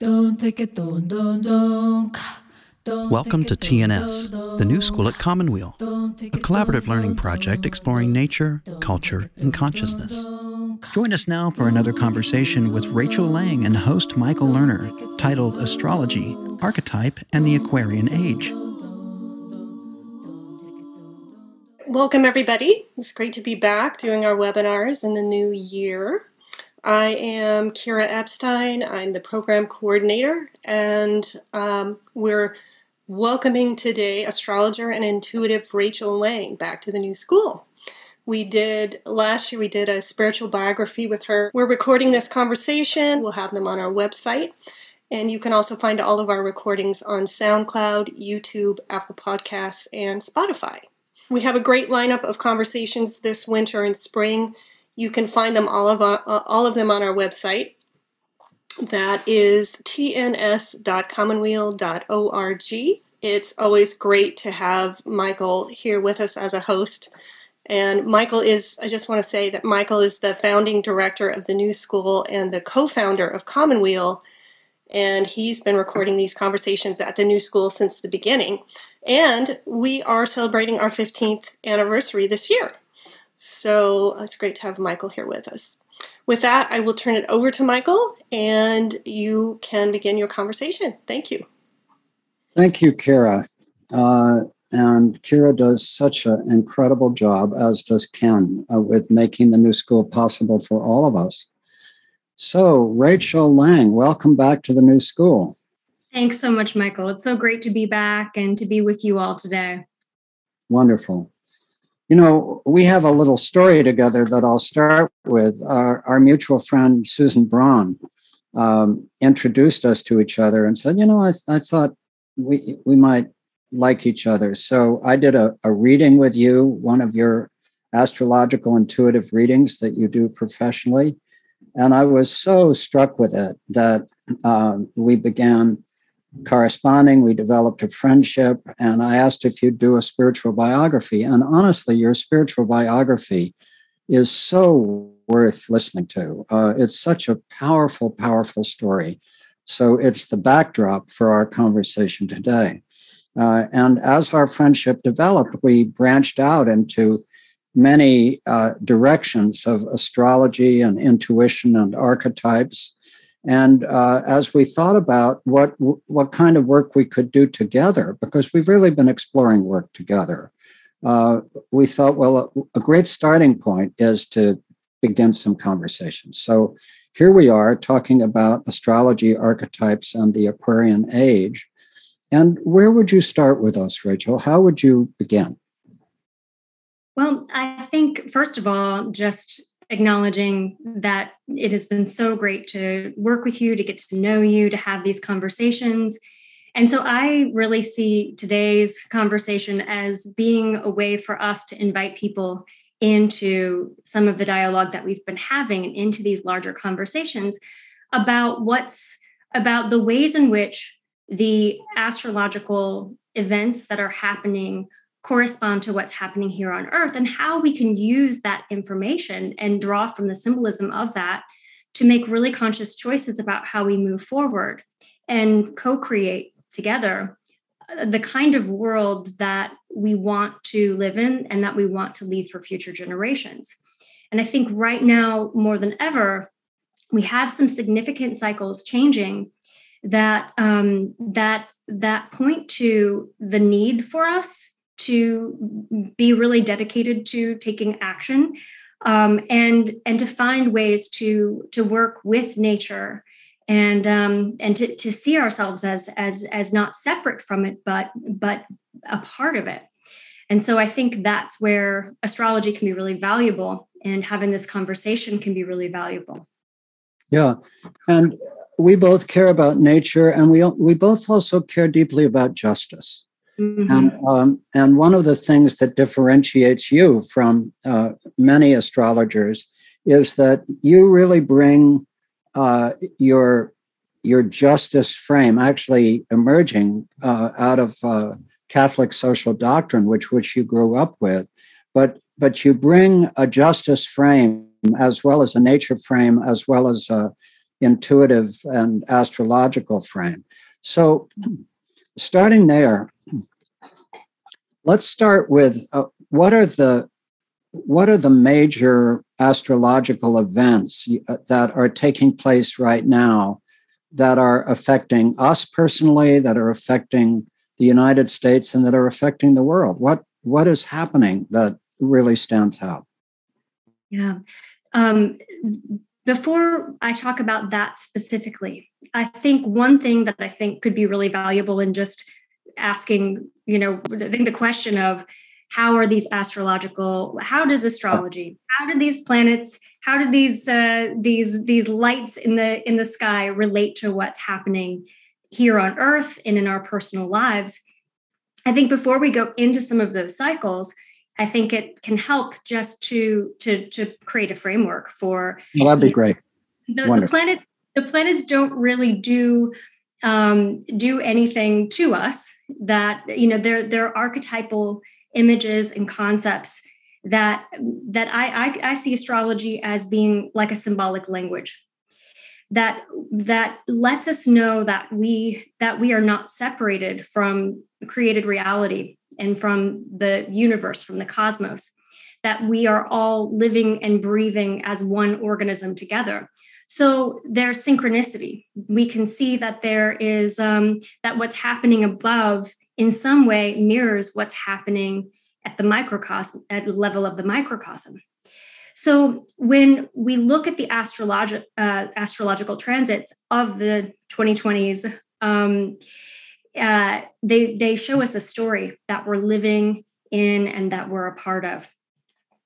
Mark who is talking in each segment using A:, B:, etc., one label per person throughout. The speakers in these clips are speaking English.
A: Welcome to TNS, the new school at Commonweal, a collaborative learning project exploring nature, culture, and consciousness. Join us now for another conversation with Rachel Lang and host Michael Lerner, titled Astrology, Archetype, and the Aquarian Age.
B: Welcome, everybody. It's great to be back doing our webinars in the new year. I am Kira Epstein. I'm the program coordinator, and um, we're welcoming today astrologer and intuitive Rachel Lang back to the new school. We did last year, we did a spiritual biography with her. We're recording this conversation, we'll have them on our website. And you can also find all of our recordings on SoundCloud, YouTube, Apple Podcasts, and Spotify. We have a great lineup of conversations this winter and spring. You can find them all of our, uh, all of them on our website. That is tns.commonweal.org. It's always great to have Michael here with us as a host. And Michael is, I just want to say that Michael is the founding director of the New School and the co founder of Commonweal. And he's been recording these conversations at the New School since the beginning. And we are celebrating our 15th anniversary this year. So it's great to have Michael here with us. With that, I will turn it over to Michael and you can begin your conversation. Thank you.
C: Thank you, Kira. Uh, and Kira does such an incredible job, as does Ken, uh, with making the new school possible for all of us. So, Rachel Lang, welcome back to the new school.
D: Thanks so much, Michael. It's so great to be back and to be with you all today.
C: Wonderful. You know, we have a little story together that I'll start with. Our, our mutual friend, Susan Braun, um, introduced us to each other and said, you know, I, I thought we, we might like each other. So I did a, a reading with you, one of your astrological intuitive readings that you do professionally. And I was so struck with it that um, we began corresponding. We developed a friendship, and I asked if you'd do a spiritual biography. And honestly, your spiritual biography is so worth listening to. Uh, it's such a powerful, powerful story. So it's the backdrop for our conversation today. Uh, and as our friendship developed, we branched out into many uh, directions of astrology and intuition and archetypes and uh, as we thought about what what kind of work we could do together, because we've really been exploring work together, uh, we thought, well, a, a, great starting point is to begin some conversations. So here we are talking about astrology archetypes and the Aquarian age. And where would you start with us, Rachel? How would you begin?
D: Well, I think, first of all, just acknowledging that it has been so great to work with you, to get to know you, to have these conversations. And so I really see today's conversation as being a way for us to invite people into some of the dialogue that we've been having and into these larger conversations about what's about the ways in which the astrological events that are happening correspond to what's happening here on earth and how we can use that information and draw from the symbolism of that to make really conscious choices about how we move forward and co-create together uh, the kind of world that we want to live in and that we want to leave for future generations. And i think right now more than ever we have some significant cycles changing that um, that that point to the need for us to be really dedicated to taking action um, and and to find ways to to work with nature and um, and to, to see ourselves as as as not separate from it but but a part of it. And so i think that's where astrology can be really valuable and having this conversation can be really valuable.
C: Yeah and we both care about nature and we we both also care deeply about justice Mm-hmm. And, um, and one of the things that differentiates you from uh, many astrologers is that you really bring uh, your your justice frame actually emerging uh, out of uh, Catholic social doctrine, which which you grew up with, but but you bring a justice frame as well as a nature frame, as well as a intuitive and astrological frame. So, starting there, let's start with uh, what are the what are the major astrological events uh, that are taking place right now that are affecting us personally, that are affecting the United States, and that are affecting the world? What what is happening that really stands out?
D: Yeah. Um, before I talk about that specifically, I think one thing that I think could be really valuable in just asking, you know, I think the question of how are these astrological, how does astrology, how do these planets, how do these uh, these these lights in the in the sky relate to what's happening here on Earth and in our personal lives? I think before we go into some of those cycles, I think it can help just to to to create a framework for.
C: Well, that'd be great.
D: The, the planets the planets don't really do um, do anything to us. That you know, they're they're archetypal images and concepts that that I, I I see astrology as being like a symbolic language that that lets us know that we that we are not separated from created reality and from the universe, from the cosmos, that we are all living and breathing as one organism together. So there's synchronicity. We can see that there is um, that what's happening above in some way mirrors what's happening at the microcosm, at the level of the microcosm. So when we look at the astrologi- uh, astrological transits of the 2020s, um, uh, they they show us a story that we're living in and that we're a part of.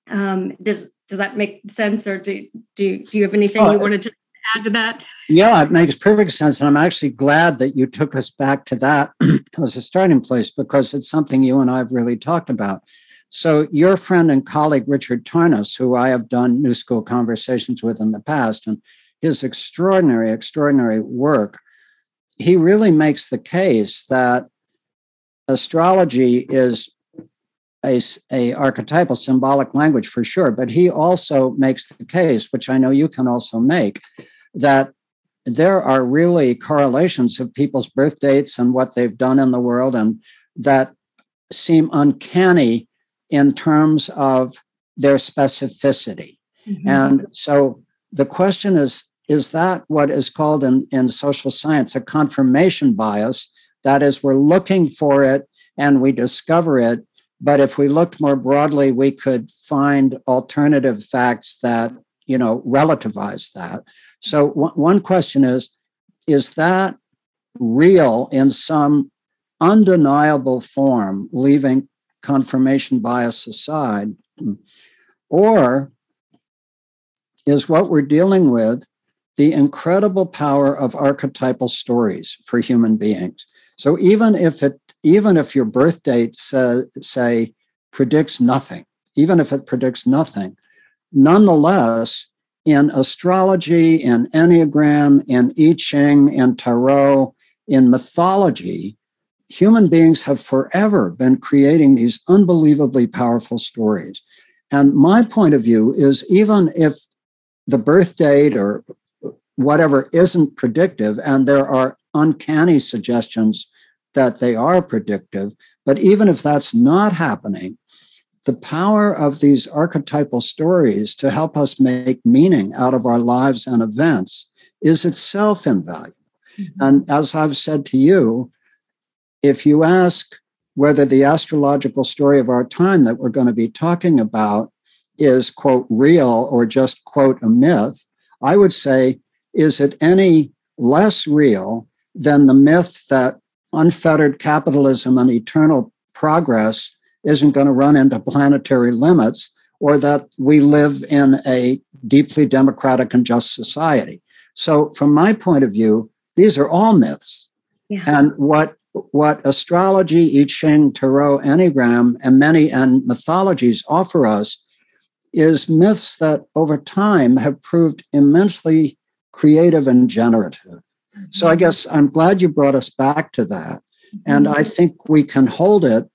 D: Um, does does that make sense, or do do do you have anything you oh, wanted to add to that?
C: Yeah, it makes perfect sense, and I'm actually glad that you took us back to that as a starting place because it's something you and I have really talked about. So, your friend and colleague Richard Tarnas, who I have done New School conversations with in the past, and his extraordinary, extraordinary work he really makes the case that astrology is a, a archetypal symbolic language for sure but he also makes the case which i know you can also make that there are really correlations of people's birth dates and what they've done in the world and that seem uncanny in terms of their specificity mm-hmm. and so the question is is that what is called in, in social science a confirmation bias? That is, we're looking for it and we discover it. But if we looked more broadly, we could find alternative facts that, you know, relativize that. So w- one question is, is that real in some undeniable form, leaving confirmation bias aside? Or is what we're dealing with the incredible power of archetypal stories for human beings. So even if it, even if your birth date say, predicts nothing, even if it predicts nothing, nonetheless, in astrology, in Enneagram, in I Ching, in Tarot, in mythology, human beings have forever been creating these unbelievably powerful stories. And my point of view is even if the birth date or whatever isn't predictive, and there are uncanny suggestions that they are predictive. But even if that's not happening, the power of these archetypal stories to help us make meaning out of our lives and events is itself invaluable. Mm-hmm. And as I've said to you, if you ask whether the astrological story of our time that we're going to be talking about is, quote, real or just, quote, a myth, I would say is it any less real than the myth that unfettered capitalism and eternal progress isn't going to run into planetary limits or that we live in a deeply democratic and just society. So, from my point of view, these are all myths. Yeah. And what what astrology, I Ching, Tarot, Enneagram, and many and mythologies offer us is myths that over time have proved immensely creative and generative. So I guess I'm glad you brought us back to that. And I mm-hmm. think we can hold it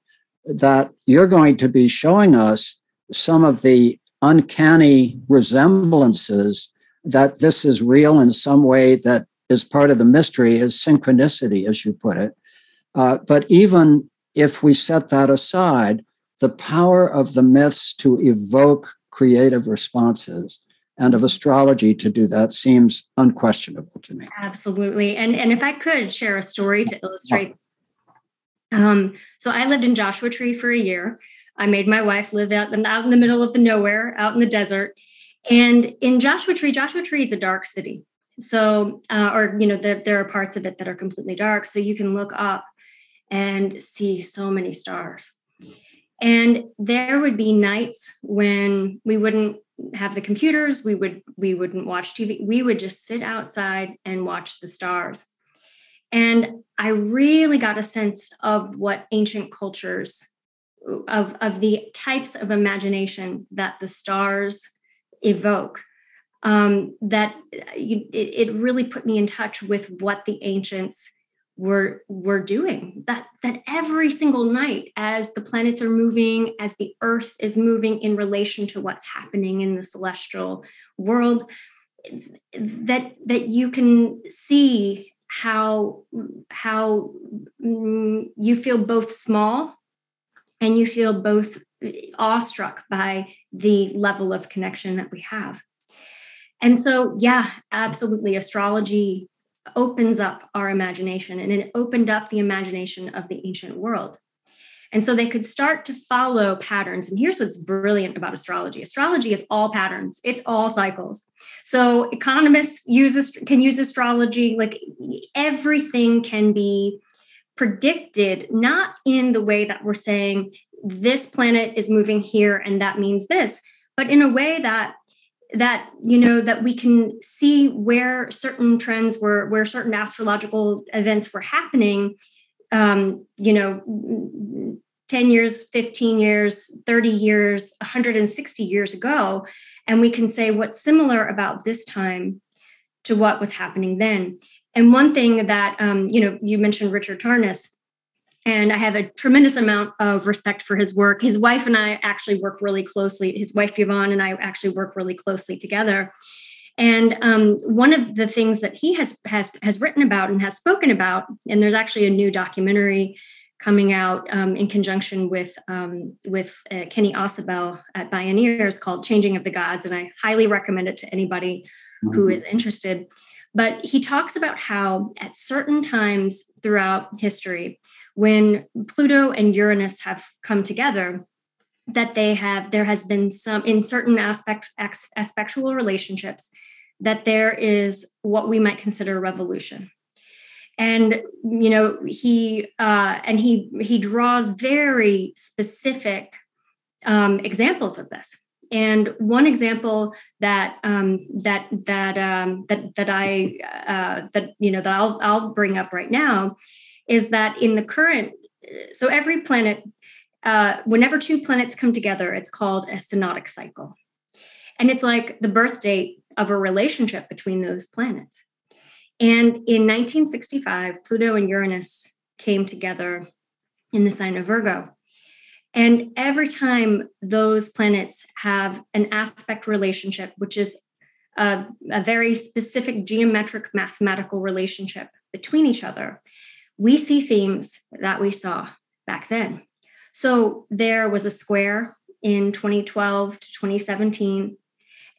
C: that you're going to be showing us some of the uncanny resemblances that this is real in some way that is part of the mystery is synchronicity, as you put it. Uh, but even if we set that aside, the power of the myths to evoke creative responses and of astrology to do that seems unquestionable to me.
D: Absolutely. And and if I could share a story to illustrate. Um, so I lived in Joshua Tree for a year. I made my wife live out in, out in the middle of the nowhere, out in the desert. And in Joshua Tree, Joshua Tree is a dark city. So, uh, or, you know, there, there are parts of it that are completely dark. So you can look up and see so many stars. And there would be nights when we wouldn't have the computers, we would we wouldn't watch TV. We would just sit outside and watch the stars. And I really got a sense of what ancient cultures of, of the types of imagination that the stars evoke um, that you, it, it really put me in touch with what the ancients were were doing that that every single night as the planets are moving as the earth is moving in relation to what's happening in the celestial world that that you can see how how mm, you feel both small and you feel both awestruck by the level of connection that we have. And so yeah absolutely astrology opens up our imagination and it opened up the imagination of the ancient world. And so they could start to follow patterns. And here's what's brilliant about astrology astrology is all patterns, it's all cycles. So economists use, can use astrology, like everything can be predicted, not in the way that we're saying this planet is moving here and that means this, but in a way that that you know that we can see where certain trends were where certain astrological events were happening um you know 10 years 15 years 30 years 160 years ago and we can say what's similar about this time to what was happening then. And one thing that um, you know you mentioned richard tarnas and I have a tremendous amount of respect for his work. His wife and I actually work really closely. His wife Yvonne and I actually work really closely together. And um, one of the things that he has has has written about and has spoken about, and there's actually a new documentary coming out um, in conjunction with um, with uh, Kenny Ausubel at Bioneers called "Changing of the Gods," and I highly recommend it to anybody mm-hmm. who is interested. But he talks about how at certain times throughout history, when Pluto and Uranus have come together, that they have there has been some in certain aspect aspectual relationships that there is what we might consider a revolution. And you know he uh, and he he draws very specific um, examples of this. And one example that um, that that um, that that I uh, that you know that I'll I'll bring up right now is that in the current, so every planet, uh, whenever two planets come together, it's called a synodic cycle. And it's like the birth date of a relationship between those planets. And in 1965, Pluto and Uranus came together in the sign of Virgo. And every time those planets have an aspect relationship, which is a, a, very specific geometric mathematical relationship between each other, we see themes that we saw back then. So there was a square in 2012 to 2017,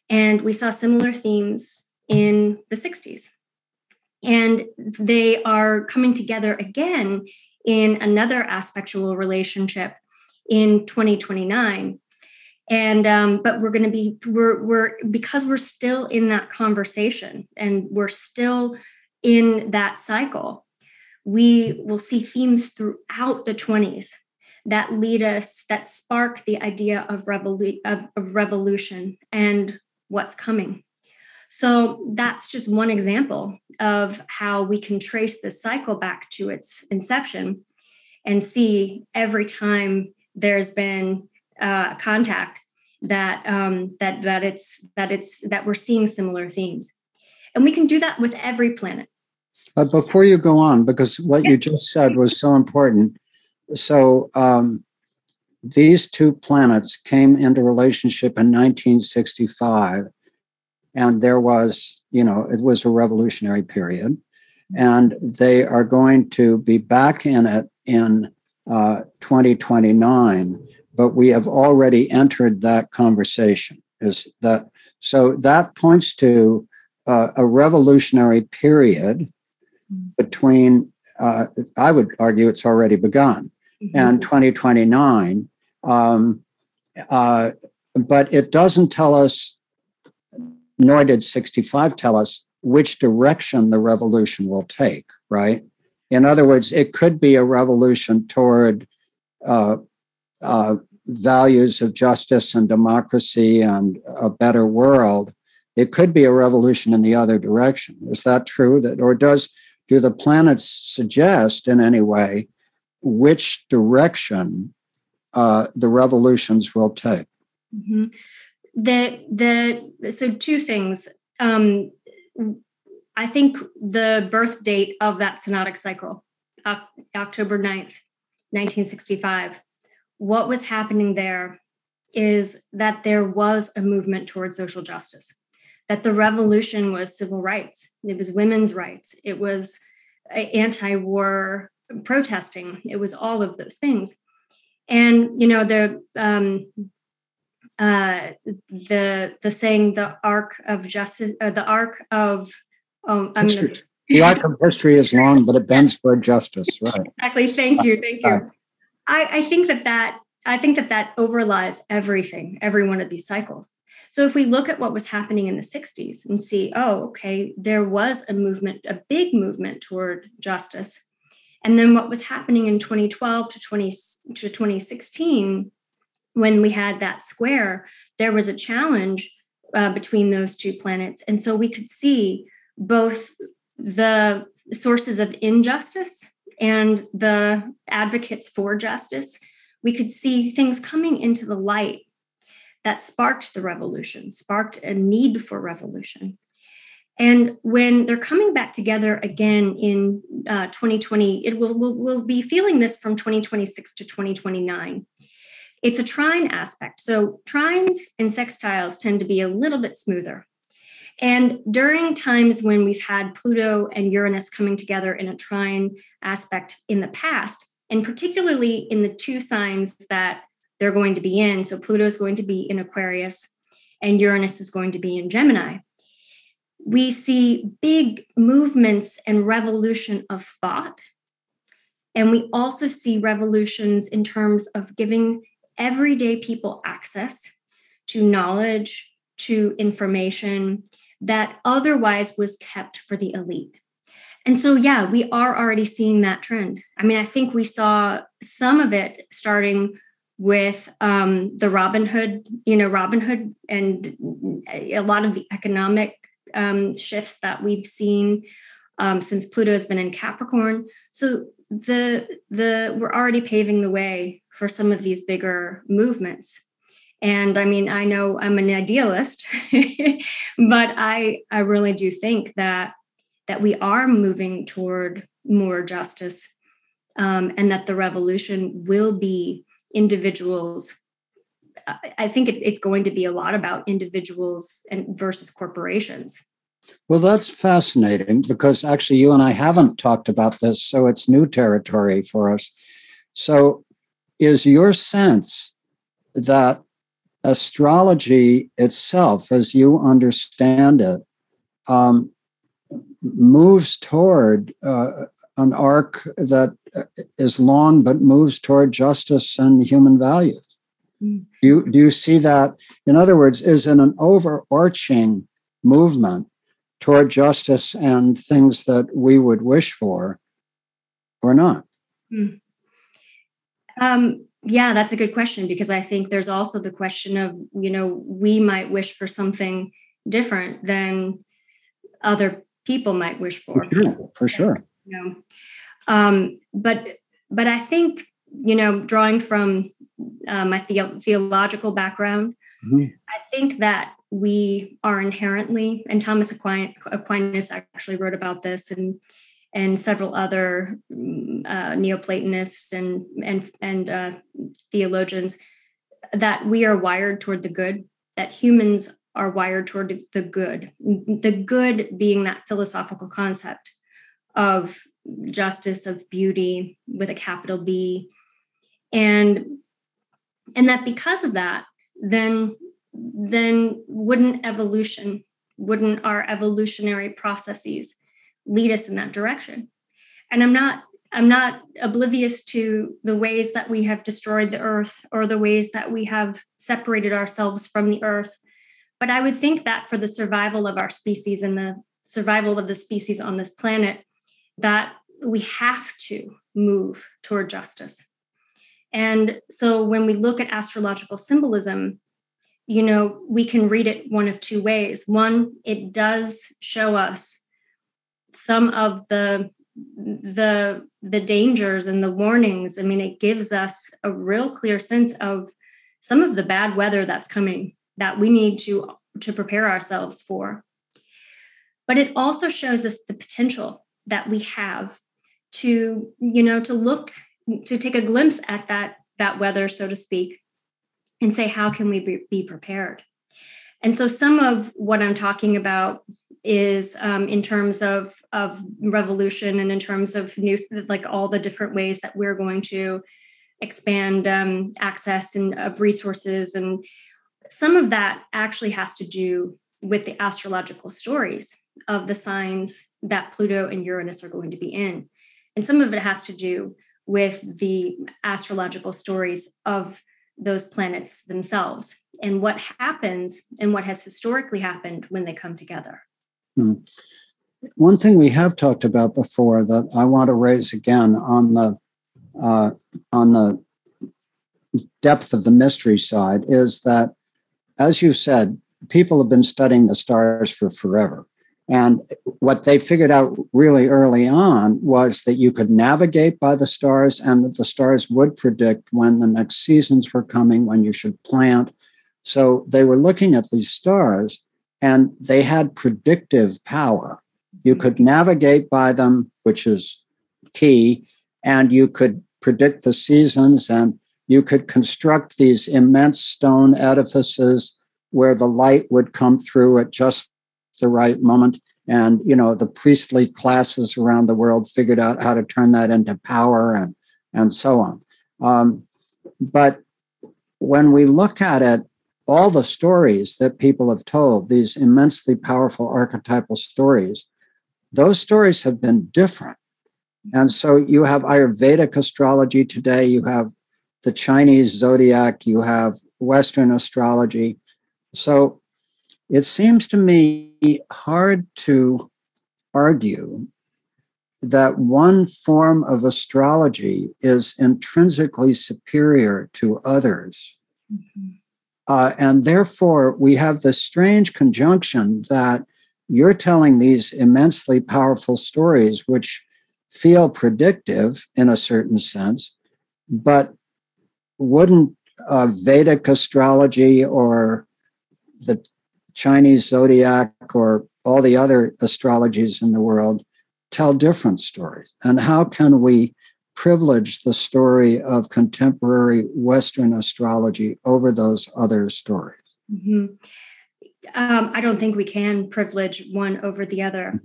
D: and we saw similar themes in the 60s. And they are coming together again in another aspectual relationship in 2029 and um, but we're going to be we're we're because we're still in that conversation and we're still in that cycle we will see themes throughout the 20s that lead us, that spark the idea of, revolu- of, of revolution and what's coming. So that's just one example of how we can trace this cycle back to its inception and see every time there's been uh, contact that um, that that it's that it's that we're seeing similar themes, and we can do that with every planet.
C: Uh, before you go on, because what you just said was so important. So um, these two planets came into relationship in 1965. and there was, you know, it was a revolutionary period. And they are going to be back in it in uh, 2029, but we have already entered that conversation. Is that so? That points to uh, a revolutionary period between, uh, I would argue it's already begun, mm-hmm. and 2029. Um, uh, but it doesn't tell us, nor did 65 tell us, which direction the revolution will take, right? In other words, it could be a revolution toward uh, uh, values of justice and democracy and a better world. It could be a revolution in the other direction. Is that true? That or does do the planets suggest in any way which direction uh, the revolutions will take?
D: Mm-hmm. The the so two things. Um, I think the birth date of that synodic cycle, October 9th, 1965, what was happening there is that there was a movement towards social justice, that the revolution was civil rights, it was women's rights, it was anti war protesting, it was all of those things. And, you know, the, um, uh, the the saying the arc of justice, uh, the arc of
C: um, I'm gonna, the arc of history is long, but it bends toward justice. Right.
D: Exactly. Thank you. Thank you. I, I think that that I think that that overlies everything, every one of these cycles. So if we look at what was happening in the 60s and see, oh, okay, there was a movement, a big movement toward justice. And then what was happening in 2012 to 20 to 2016 when we had that square, there was a challenge uh, between those two planets. And so we could see both the sources of injustice and the advocates for justice, we could see things coming into the light that sparked the revolution, sparked a need for revolution. And when they're coming back together again in uh, 2020, it will we'll, we'll be feeling this from 2026 to 2029. It's a trine aspect. So trines and sextiles tend to be a little bit smoother. And during times when we've had Pluto and Uranus coming together in a trine aspect in the past, and particularly in the two signs that they're going to be in, so Pluto is going to be in Aquarius and Uranus is going to be in Gemini, we see big movements and revolution of thought. And we also see revolutions in terms of giving everyday people access to knowledge, to information, that otherwise was kept for the elite. And so, yeah, we are already seeing that trend. I mean, I think we saw some of it starting with um, the Robin Hood, you know, Robin Hood, and a lot of the economic um, shifts that we've seen um, since Pluto has been in Capricorn. So the the we're already paving the way for some of these bigger movements. And I mean, I know I'm an idealist, but I I really do think that that we are moving toward more justice, um, and that the revolution will be individuals. I think it, it's going to be a lot about individuals and versus corporations.
C: Well, that's fascinating because actually you and I haven't talked about this, so it's new territory for us. So, is your sense that astrology itself, as you understand it, um, moves toward uh, an arc that is long but moves toward justice and human values. Mm. Do you, do you see that? In other words, is it an overarching movement toward justice and things that we would wish for or not? Mm.
D: Um, yeah, that's a good question because I think there's also the question of, you know, we might wish for something different than other people might wish for.
C: For sure. For sure.
D: Um, but but I think you know, drawing from uh, my the- theological background, mm-hmm. I think that we are inherently, and Thomas Aquinas actually wrote about this, and and several other mm, uh, Neoplatonists and and and uh, theologians that we are wired toward the good, that humans are wired toward the good. The good being that philosophical concept of justice, of beauty with a capital B. And and that because of that, then then wouldn't evolution, wouldn't our evolutionary processes lead us in that direction? And I'm not I'm not oblivious to the ways that we have destroyed the earth or the ways that we have separated ourselves from the earth. But I would think that for the survival of our species and the survival of the species on this planet, that we have to move toward justice. And so when we look at astrological symbolism, you know, we can read it one of two ways. One, it does show us some of the the the dangers and the warnings i mean it gives us a real clear sense of some of the bad weather that's coming that we need to to prepare ourselves for but it also shows us the potential that we have to you know to look to take a glimpse at that that weather so to speak and say how can we be, prepared? And so some of what i'm talking about is um, in terms of of revolution and in terms of new like all the different ways that we're going to expand um, access and of resources. And some of that actually has to do with the astrological stories of the signs that pluto and uranus are going to be in and some of it has to do with the astrological stories of those planets themselves and what happens and what has historically happened when they come together
C: Hmm. One thing we have talked about before that I want to raise again on the uh, on the depth of the mystery side is that, as you said, people have been studying the stars for forever. And what they figured out really early on was that you could navigate by the stars and that the stars would predict when the next seasons were coming, when you should plant. So they were looking at these stars and they had predictive power. You could navigate by them, which is key, and you could predict the seasons and you could construct these immense stone edifices where the light would come through at just the right moment and you know the priestly classes around the world figured out how to turn that into power and and so on um, but when we look at it all the stories that people have told, these immensely powerful archetypal stories, those stories have been different. And so you have Ayurvedic astrology today, you have the Chinese zodiac, you have Western astrology. So it seems to me hard to argue that one form of astrology is intrinsically superior to others. Mm-hmm. Uh, and therefore, we have this strange conjunction that you're telling these immensely powerful stories, which feel predictive in a certain sense, but wouldn't uh, Vedic astrology or the Chinese zodiac or all the other astrologies in the world tell different stories? And how can we privilege the story of contemporary Western astrology over those other stories?
D: Mm-hmm. Um, I don't think we can privilege one over the other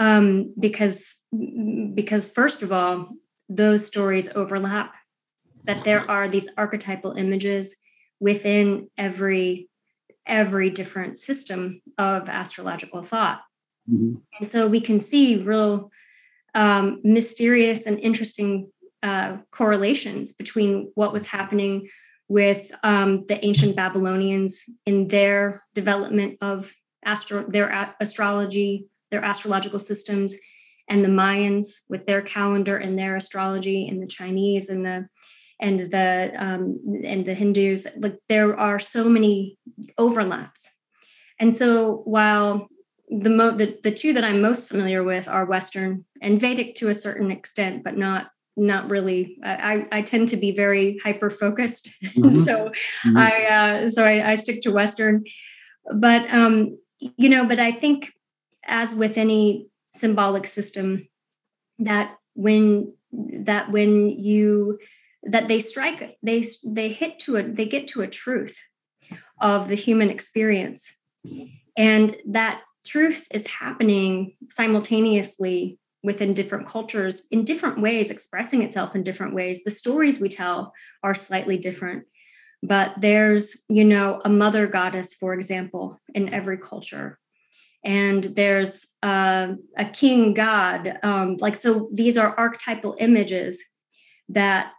D: um, because because first of all, those stories overlap. That there are these archetypal images within every every different system of astrological thought, mm-hmm. and so we can see real um, mysterious and interesting uh, correlations between what was happening with um, the ancient Babylonians in their development of astro- their a- astrology, their astrological systems, and the Mayans with their calendar and their astrology, and the Chinese and the and the um, and the Hindus. Like there are so many overlaps, and so while the, mo- the the two that I'm most familiar with are Western and Vedic to a certain extent, but not not really. I I tend to be very hyper focused, mm-hmm. so mm-hmm. I uh, so I, I, stick to Western. But um, you know, but I think as with any symbolic system, that when that when you that they strike they they hit to a they get to a truth of the human experience And that truth is happening simultaneously within different cultures in different ways, expressing itself in different ways. The stories we tell are slightly different. But there's, you know, a mother goddess, for example, in every culture. And there's uh, a king god. Um, like, so these are archetypal images that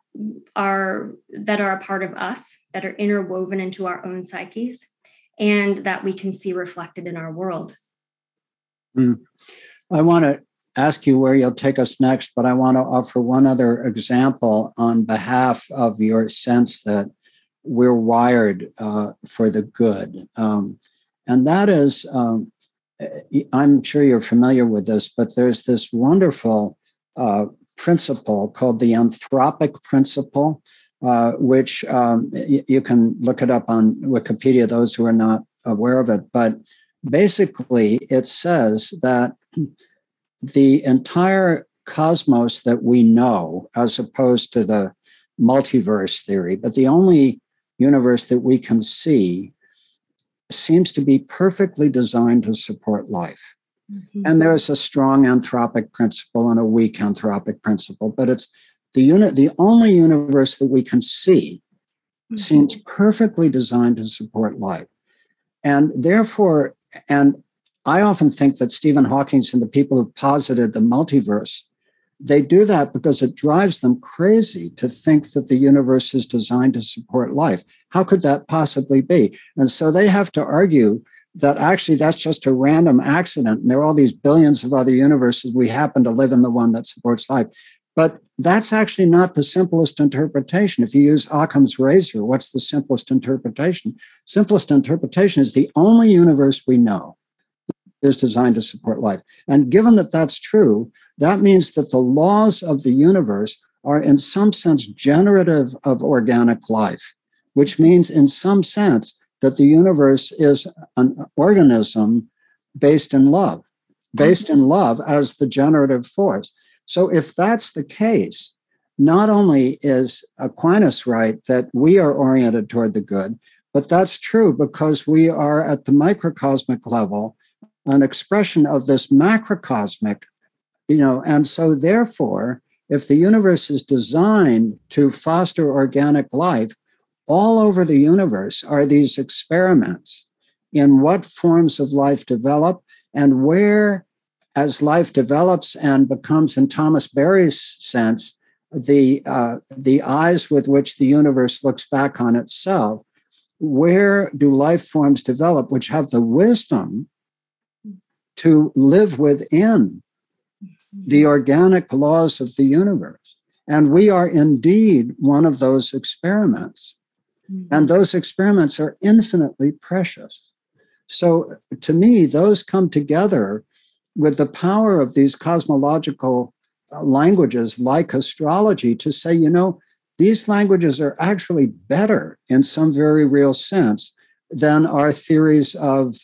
D: are that are a part of us that are interwoven into our own psyches and that we can see reflected in our world
C: mm. i want to ask you where you'll take us next but i want to offer one other example on behalf of your sense that we're wired uh, for the good um, and that is um, i'm sure you're familiar with this but there's this wonderful uh, principle called the anthropic principle, uh, which um, y- you can look it up on Wikipedia, those who are not aware of it. But basically, it says that the entire cosmos that we know, as opposed to the multiverse theory, but the only universe that we can see seems to be perfectly designed to support life. Mm-hmm. And there's a strong anthropic principle and a weak anthropic principle, but it's the unit, the only universe that we can see mm-hmm. seems perfectly designed to support life. And therefore, and I often think that Stephen Hawking and the people who posited the multiverse, they do that because it drives them crazy to think that the universe is designed to support life. How could that possibly be? And so they have to argue that actually that's just a random accident. And there are all these billions of other universes. We happen to live in the one that supports life. But that's actually not the simplest interpretation. If you use Occam's razor, what's the simplest interpretation? Simplest interpretation is the only universe we know is designed to support life. And given that that's true, that means that the laws of the universe are in some sense generative of organic life, which means in some sense that the universe is an organism based in love, based in love as the generative force. So, if that's the case, not only is Aquinas right that we are oriented toward the good, but that's true because we are at the microcosmic level an expression of this macrocosmic, you know, and so therefore, if the universe is designed to foster organic life, all over the universe are these experiments in what forms of life develop and where, as life develops and becomes, in Thomas Berry's sense, the uh, the eyes with which the universe looks back on itself, where do life forms develop which have the wisdom to live within the organic laws of the universe? And we are indeed one of those experiments. Mm-hmm. And those experiments are infinitely precious. So to me, those come together with the power of these cosmological uh, languages like astrology to say, you know, these languages are actually better in some very real sense than our theories of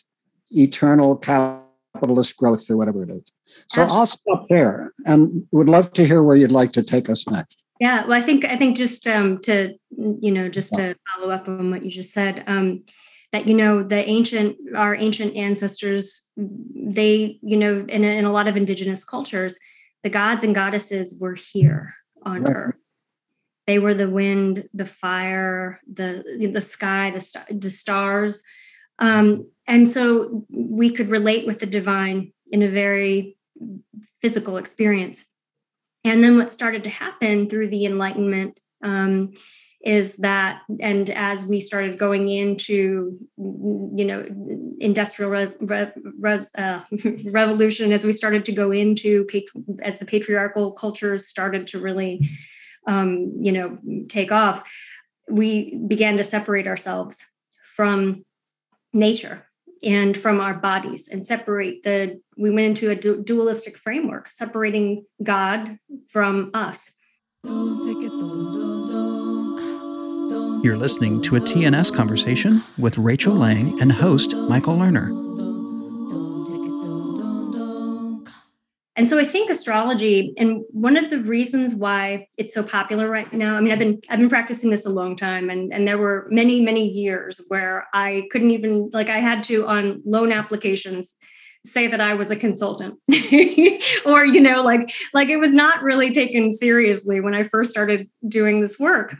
C: eternal capitalist growth or whatever it is. So Absolutely. I'll stop there and would love to hear where you'd like to take us next.
D: Yeah, well, I think I think just um, to you know just to follow up on what you just said, um, that you know the ancient our ancient ancestors, they you know in a, in a lot of indigenous cultures, the gods and goddesses were here on right. earth. They were the wind, the fire, the the sky, the star, the stars, um, and so we could relate with the divine in a very physical experience. And then what started to happen through the Enlightenment um, is that, and as we started going into, you know, industrial re- uh, revolution, as we started to go into, patri- as the patriarchal cultures started to really, um, you know, take off, we began to separate ourselves from nature and from our bodies and separate the we went into a du- dualistic framework separating god from us.
A: You're listening to a tns conversation with rachel lang and host michael lerner
D: and so I think astrology, and one of the reasons why it's so popular right now. I mean, I've been I've been practicing this a long time, and and there were many many years where I couldn't even like I had to on loan applications say that I was a consultant, or you know, like like it was not really taken seriously when I first started doing this work.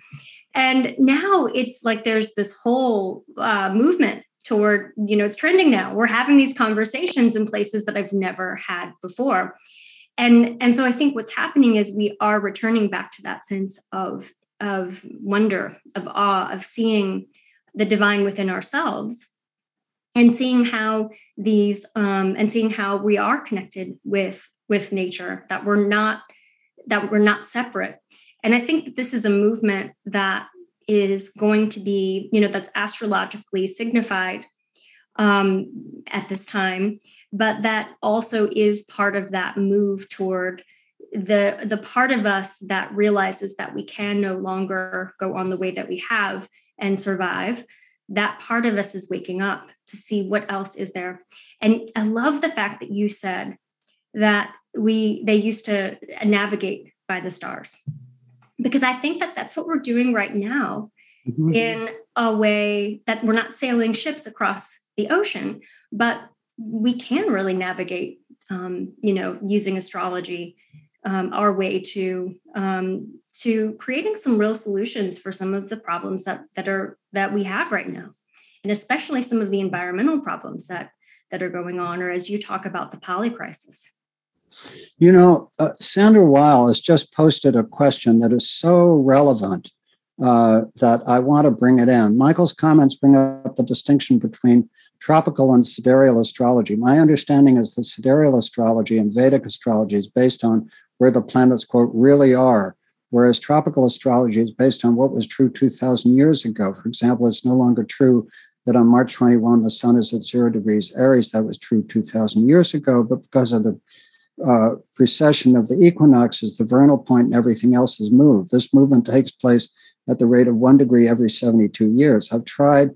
D: And now it's like there's this whole uh, movement toward you know it's trending now. We're having these conversations in places that i've never had before. And and so i think what's happening is we are returning back to that sense of of wonder of awe of seeing the divine within ourselves and seeing how these um, and seeing how we are connected with with nature that we're not that we're not separate. And i think that this is a movement that is going to be, you know, that's astrologically signified um, at this time, but that also is part of that move toward the the part of us that realizes that we can no longer go on the way that we have and survive. That part of us is waking up to see what else is there. And i love the fact that you said that we they used to navigate by the stars because I think that that's what we're doing right now mm-hmm. in a way that we're not sailing ships across the ocean, but we can really navigate, um, you know, using astrology, um, our way to um, to creating some real solutions for some of the problems that that are that we have right now, and especially some of the environmental problems that that are going on, or as you talk about the poly crisis.
C: You know, uh, Sandra Weil has just posted a question that is so relevant uh, that I want to bring it in. Michael's comments bring up the distinction between tropical and sidereal astrology. My understanding is that sidereal astrology and Vedic astrology is based on where the planets, quote, really are, whereas tropical astrology is based on what was true 2,000 years ago. For example, it's no longer true that on March 21, the sun is at zero degrees Aries. That was true 2,000 years ago, but because of the uh, precession of the equinoxes, the vernal point and everything else is moved. This movement takes place at the rate of one degree every 72 years. I've tried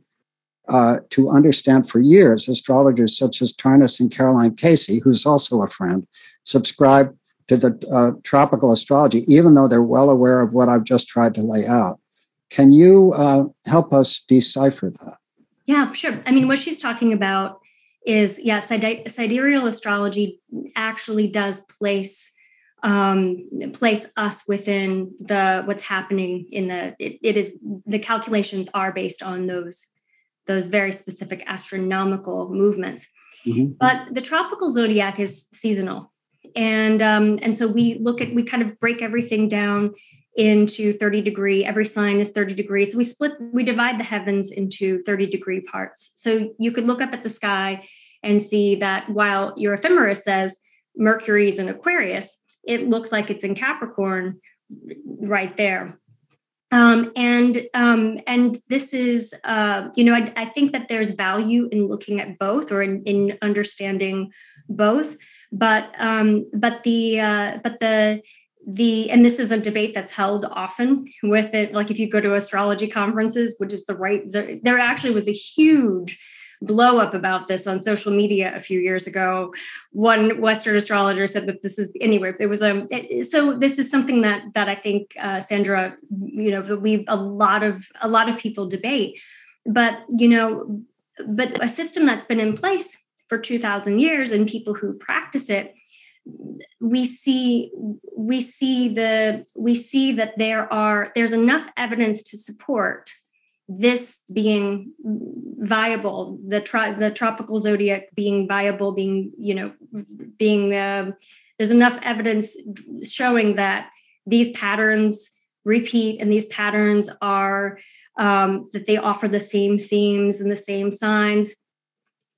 C: uh, to understand for years astrologers such as Tarnas and Caroline Casey, who's also a friend, subscribe to the uh, tropical astrology, even though they're well aware of what I've just tried to lay out. Can you uh, help us decipher that?
D: Yeah, sure. I mean, what she's talking about is yeah, sidereal astrology actually does place um, place us within the what's happening in the it, it is the calculations are based on those those very specific astronomical movements mm-hmm. but the tropical zodiac is seasonal and um, and so we look at we kind of break everything down into 30 degree every sign is 30 degrees we split we divide the heavens into 30 degree parts so you could look up at the sky and see that while your ephemeris says mercury's in aquarius it looks like it's in Capricorn right there. Um, and um, and this is uh, you know I, I, think that there's value in looking at both or in, in understanding both but um, but the uh, but the the and this is a debate that's held often with it like if you go to astrology conferences which is the right there actually was a huge blow up about this on social media a few years ago. One Western astrologer said that this is anyway. It was a um, so this is something that that I think uh, Sandra, you know, we a lot of a lot of people debate, but you know, but a system that's been in place for two thousand years and people who practice it we see we see the we see that there are there's enough evidence to support this being viable, the tri- the tropical zodiac being viable, being you know being uh, there's enough evidence showing that these patterns repeat and these patterns are um, that they offer the same themes and the same signs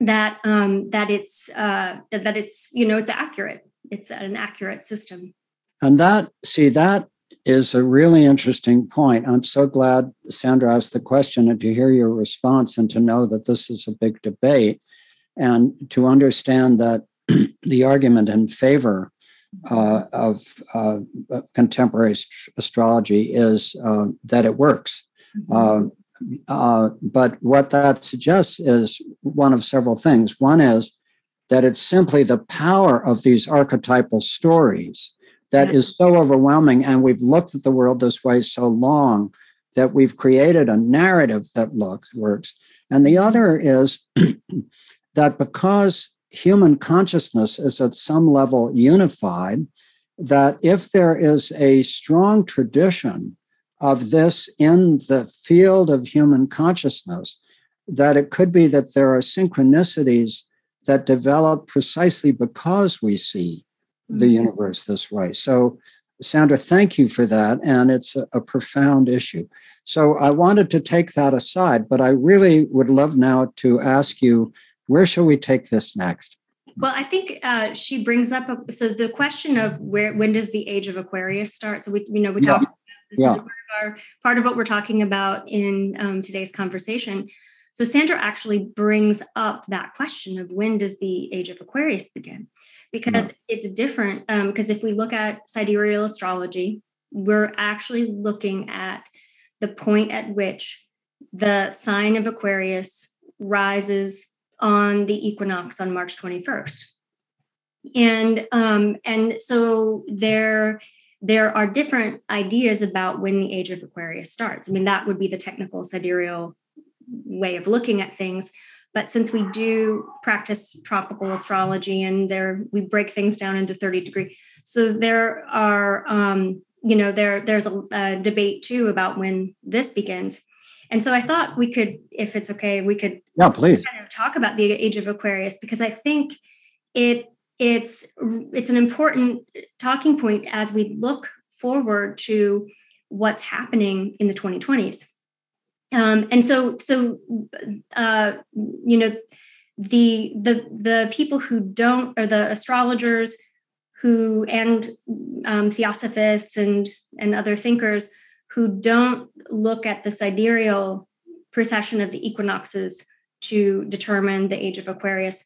D: that um, that it's uh, that it's you know it's accurate. It's an accurate system.
C: And that see that is a really interesting point. I'm so glad Sandra asked the question and to hear your response and to know that this is a big debate and to understand that the argument in favor uh, of uh, contemporary astrology is uh, that it works. Mm-hmm. Uh, uh, but what that suggests is one of several things. One is that it's simply the power of these archetypal stories that yeah. is so overwhelming. And we've looked at the world this way so long that we've created a narrative that looks works. And the other is that because human consciousness is at some level unified, that if there is a strong tradition of this in the field of human consciousness, that it could be that there are synchronicities that develop precisely because we see the mm-hmm. universe this way. So, Sandra, thank you for that. And it's a, a, profound issue. So, I wanted to take that aside, but I really would love now to ask you where shall we take this next?
D: Well, I think uh, she brings up a, so the question of where when does the age of Aquarius start? So we you know we talk yeah. yeah. part, of our, part of what we're talking about in um, today's conversation. So Sandra actually brings up that question of when does the age of Aquarius begin? Because yeah. it's different. Because um, if we look at sidereal astrology, we're actually looking at the point at which the sign of Aquarius rises on the equinox on March 21st. And um, and so there there are different ideas about when the age of Aquarius starts. I mean, that would be the technical sidereal way of looking at things. But since we do practice tropical astrology and there we break things down into 30 degree, so there are um, you know there there's a, a debate too about when this begins. And so I thought we could, if it's okay, we could
C: yeah, please
D: kind of talk about the age of Aquarius because I think it it's it's an important talking point as we look forward to what's happening in the 2020s. Um, and so so uh, you know the the the people who don't or the astrologers who and um, theosophists and and other thinkers who don't look at the sidereal precession of the equinoxes to determine the age of Aquarius.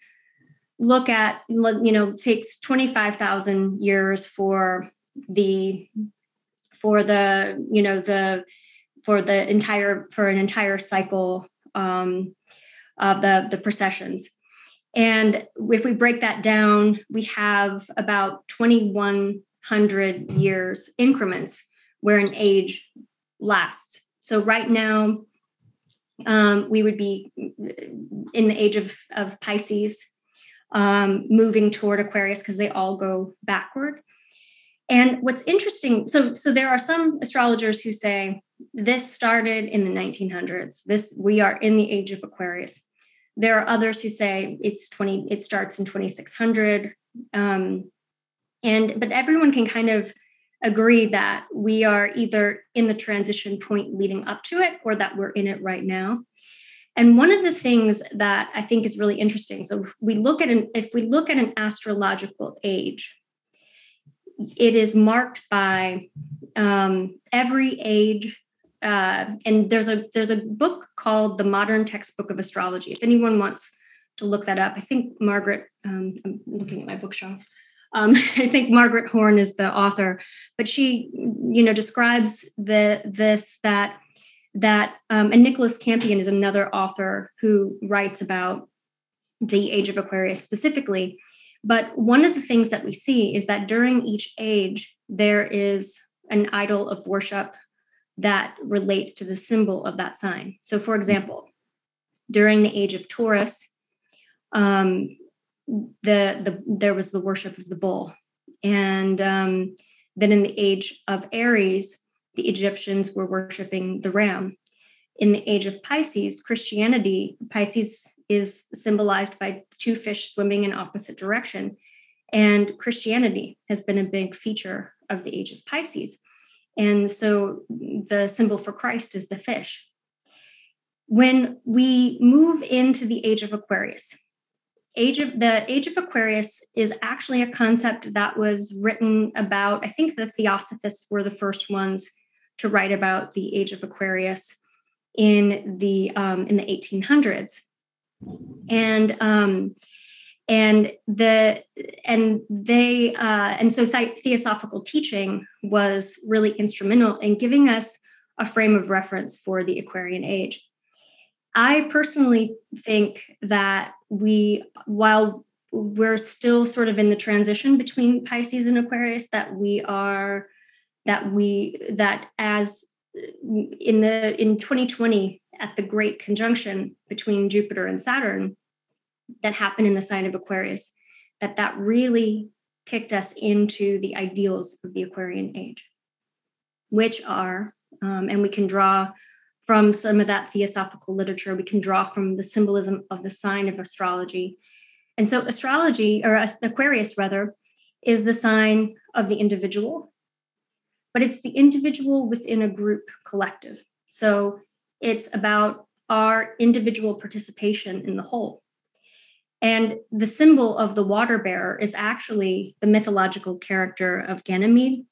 D: Look at, you know, takes 25,000 years for the, for the, you know, the, for the entire, for an entire cycle um, of the, the precessions. And if we break that down, we have about 2,100 years increments where an age lasts. So right now, um, we would be in the age of, of Pisces, um, moving toward Aquarius because they all go backward. And what's interesting, so so there are some astrologers who say this started in the 1900s. This we are in the age of Aquarius. There are others who say it's 20. It starts in 2600. Um, and but everyone can kind of agree that we are either in the transition point leading up to it or that we're in it right now. And one of the things that I think is really interesting, so we look at an if we look at an astrological age, it is marked by um, every age. Uh, and there's a there's a book called the Modern Textbook of Astrology. If anyone wants to look that up, I think Margaret. Um, I'm looking at my bookshelf. Um, I think Margaret Hone is the author, but she, you know, describes the this that that um, and Nicholas Campion is another author who writes about the age of Aquarius specifically. But one of the things that we see is that during each age there is an idol of worship that relates to the symbol of that sign. So, for example, during the age of Taurus, um, the, the there was the worship of the bull. And um, then in the age of aries the egyptians were worshiping the ram. In the age of pisces christianity pisces is symbolized by two fish swimming in opposite direction. And christianity has been a big feature of the age of pisces. And so the symbol for christ is the fish. When we move into the age of aquarius age of the age of aquarius is actually a concept that was written about i think the theosophists were the first ones to write about the age of aquarius in the um, in the 1800s and um, and the and they uh, and so th- theosophical teaching was really instrumental in giving us a frame of reference for the aquarian age. I personally think that we, while we're still sort of in the transition between Pisces and Aquarius that we are that we that as in the in 2020 at the great conjunction between Jupiter and Saturn that happened in the sign of Aquarius that that really kicked us into the ideals of the Aquarian age which are um, and we can draw from some of that theosophical literature we can draw from the symbolism of the sign of astrology. And so astrology or Aquarius rather is the sign of the individual but it's the individual within a group collective. So it's about our individual participation in the whole. And the symbol of the water bearer is actually the mythological character of Ganymede,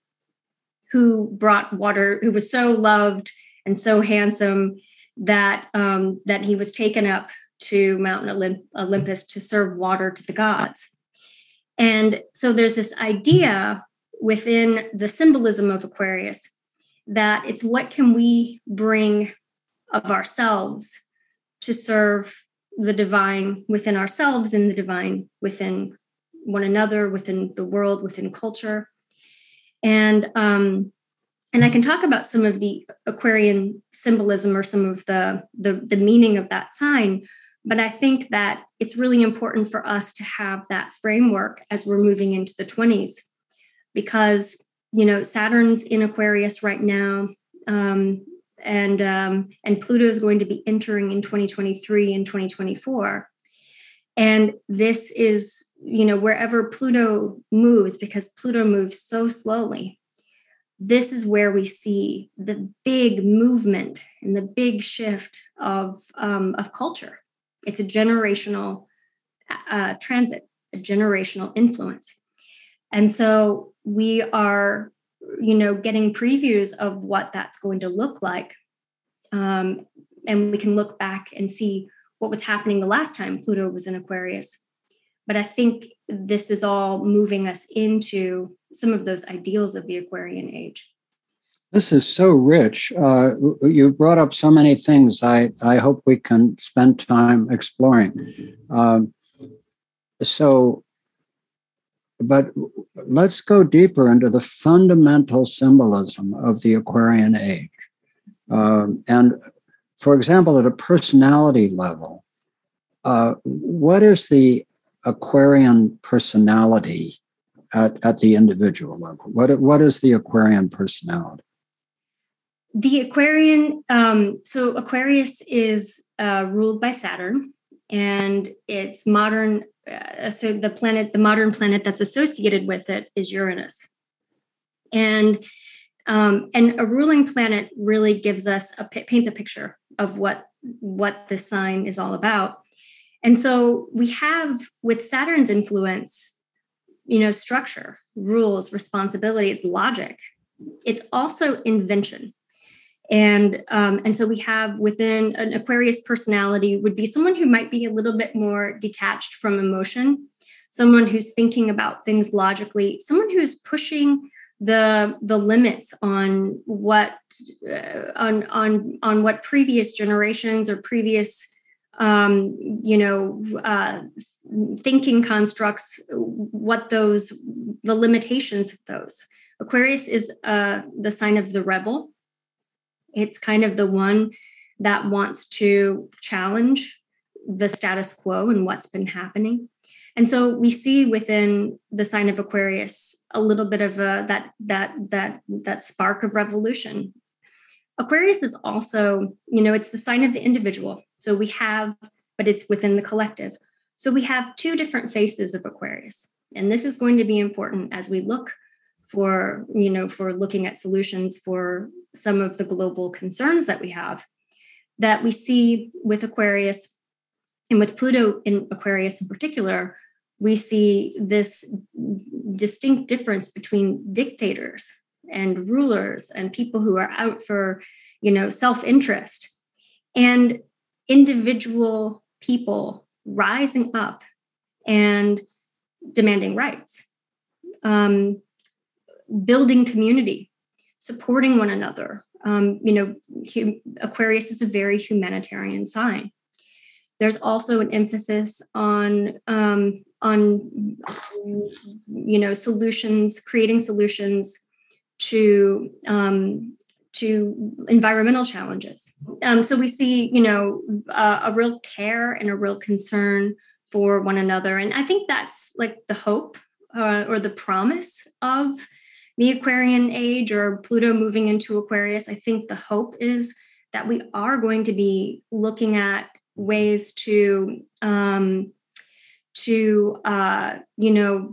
D: who brought water, who was so loved and so handsome that um, that he was taken up to Mount Olymp- Olympus to serve water to the gods. And so there's this idea within the symbolism of Aquarius that it's what can we bring of ourselves to serve the divine within ourselves and the divine within one another, within the world, within culture. And um, and I can talk about some of the Aquarian symbolism or some of the, the, the meaning of that sign, but I think that it's really important for us to have that framework as we're moving into the 20s because you know Saturn's in Aquarius right now, um, and um, and Pluto is going to be entering in 2023 and 2024. And this is, you know, wherever Pluto moves, because Pluto moves so slowly, this is where we see the big movement and the big shift of, um, of culture. It's a generational uh, transit, a generational influence. And so we are, you know, getting previews of what that's going to look like. Um, and we can look back and see what was happening the last time Pluto was in Aquarius. But I think this is all moving us into some of those ideals of the Aquarian age.
C: This is so rich. Uh, you brought up so many things. I, I hope we can spend time exploring. Um, so, but let's go deeper into the fundamental symbolism of the Aquarian age. Um, and for example, at a personality level, uh, what is the Aquarian personality at, at the individual level? What, what is the Aquarian personality?
D: The Aquarian, um, so Aquarius is uh, ruled by Saturn, and its modern uh, so the planet the modern planet that's associated with it is uranus. And um, and a ruling planet really gives us a paints a picture of what what this sign is all about. And so we have with saturn's influence you know structure rules responsibilities logic it's also invention and um, and so we have within an aquarius personality would be someone who might be a little bit more detached from emotion someone who's thinking about things logically someone who's pushing the the limits on what uh, on on on what previous generations or previous um, you know uh, thinking constructs what those the limitations of those. Aquarius is uh, the sign of the rebel it's kind of the one that wants to challenge the status quo and what's been happening. And so we see within the sign of Aquarius a little bit of a, that that that that spark of revolution. Aquarius is also, you know, it's the sign of the individual. So we have, but it's within the collective. So we have two different faces of Aquarius. And this is going to be important as we look for you know for looking at solutions for some of the global concerns that we have that we see with aquarius and with pluto in aquarius in particular we see this distinct difference between dictators and rulers and people who are out for you know self-interest and individual people rising up and demanding rights. Um, building community, supporting one another. Um, you know, Aquarius is a very humanitarian sign. There's also an emphasis on um, on you know solutions creating solutions to um, to environmental challenges um, so we see you know uh, a real care and a real concern for one another and i think that's like the hope uh, or the promise of the aquarian age or pluto moving into aquarius i think the hope is that we are going to be looking at ways to um, to uh, you know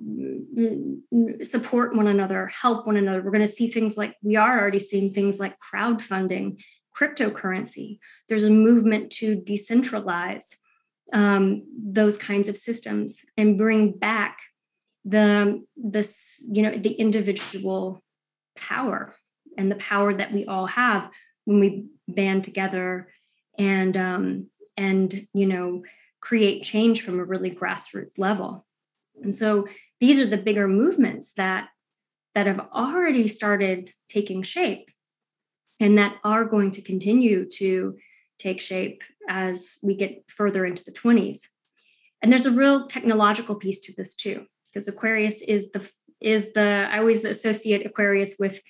D: support one another help one another. We're going to see things like we are already seeing things like crowdfunding cryptocurrency. There's a movement to decentralize um, those kinds of systems and bring back the this you know the individual power and the power that we all have when we band together and um, and you know create change from a really grassroots level. And so these are the bigger movements that that have already started taking shape and that are going to continue to take shape as we get further into the 20s and there's a real technological piece to this too because aquarius is the is the i always associate aquarius with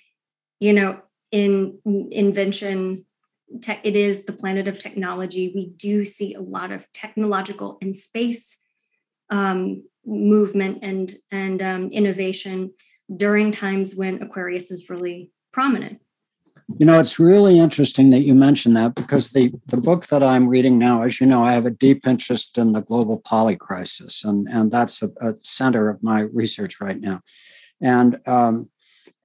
D: you know in invention tech, it is the planet of technology. We do see a lot of technological and space um, movement and and um, innovation during times when Aquarius is really prominent.
C: You know, it's really interesting that you mentioned that because the, the book that I'm reading now, as you know, I have a deep interest in the global poly crisis, and, and that's a, a center of my research right now. And um,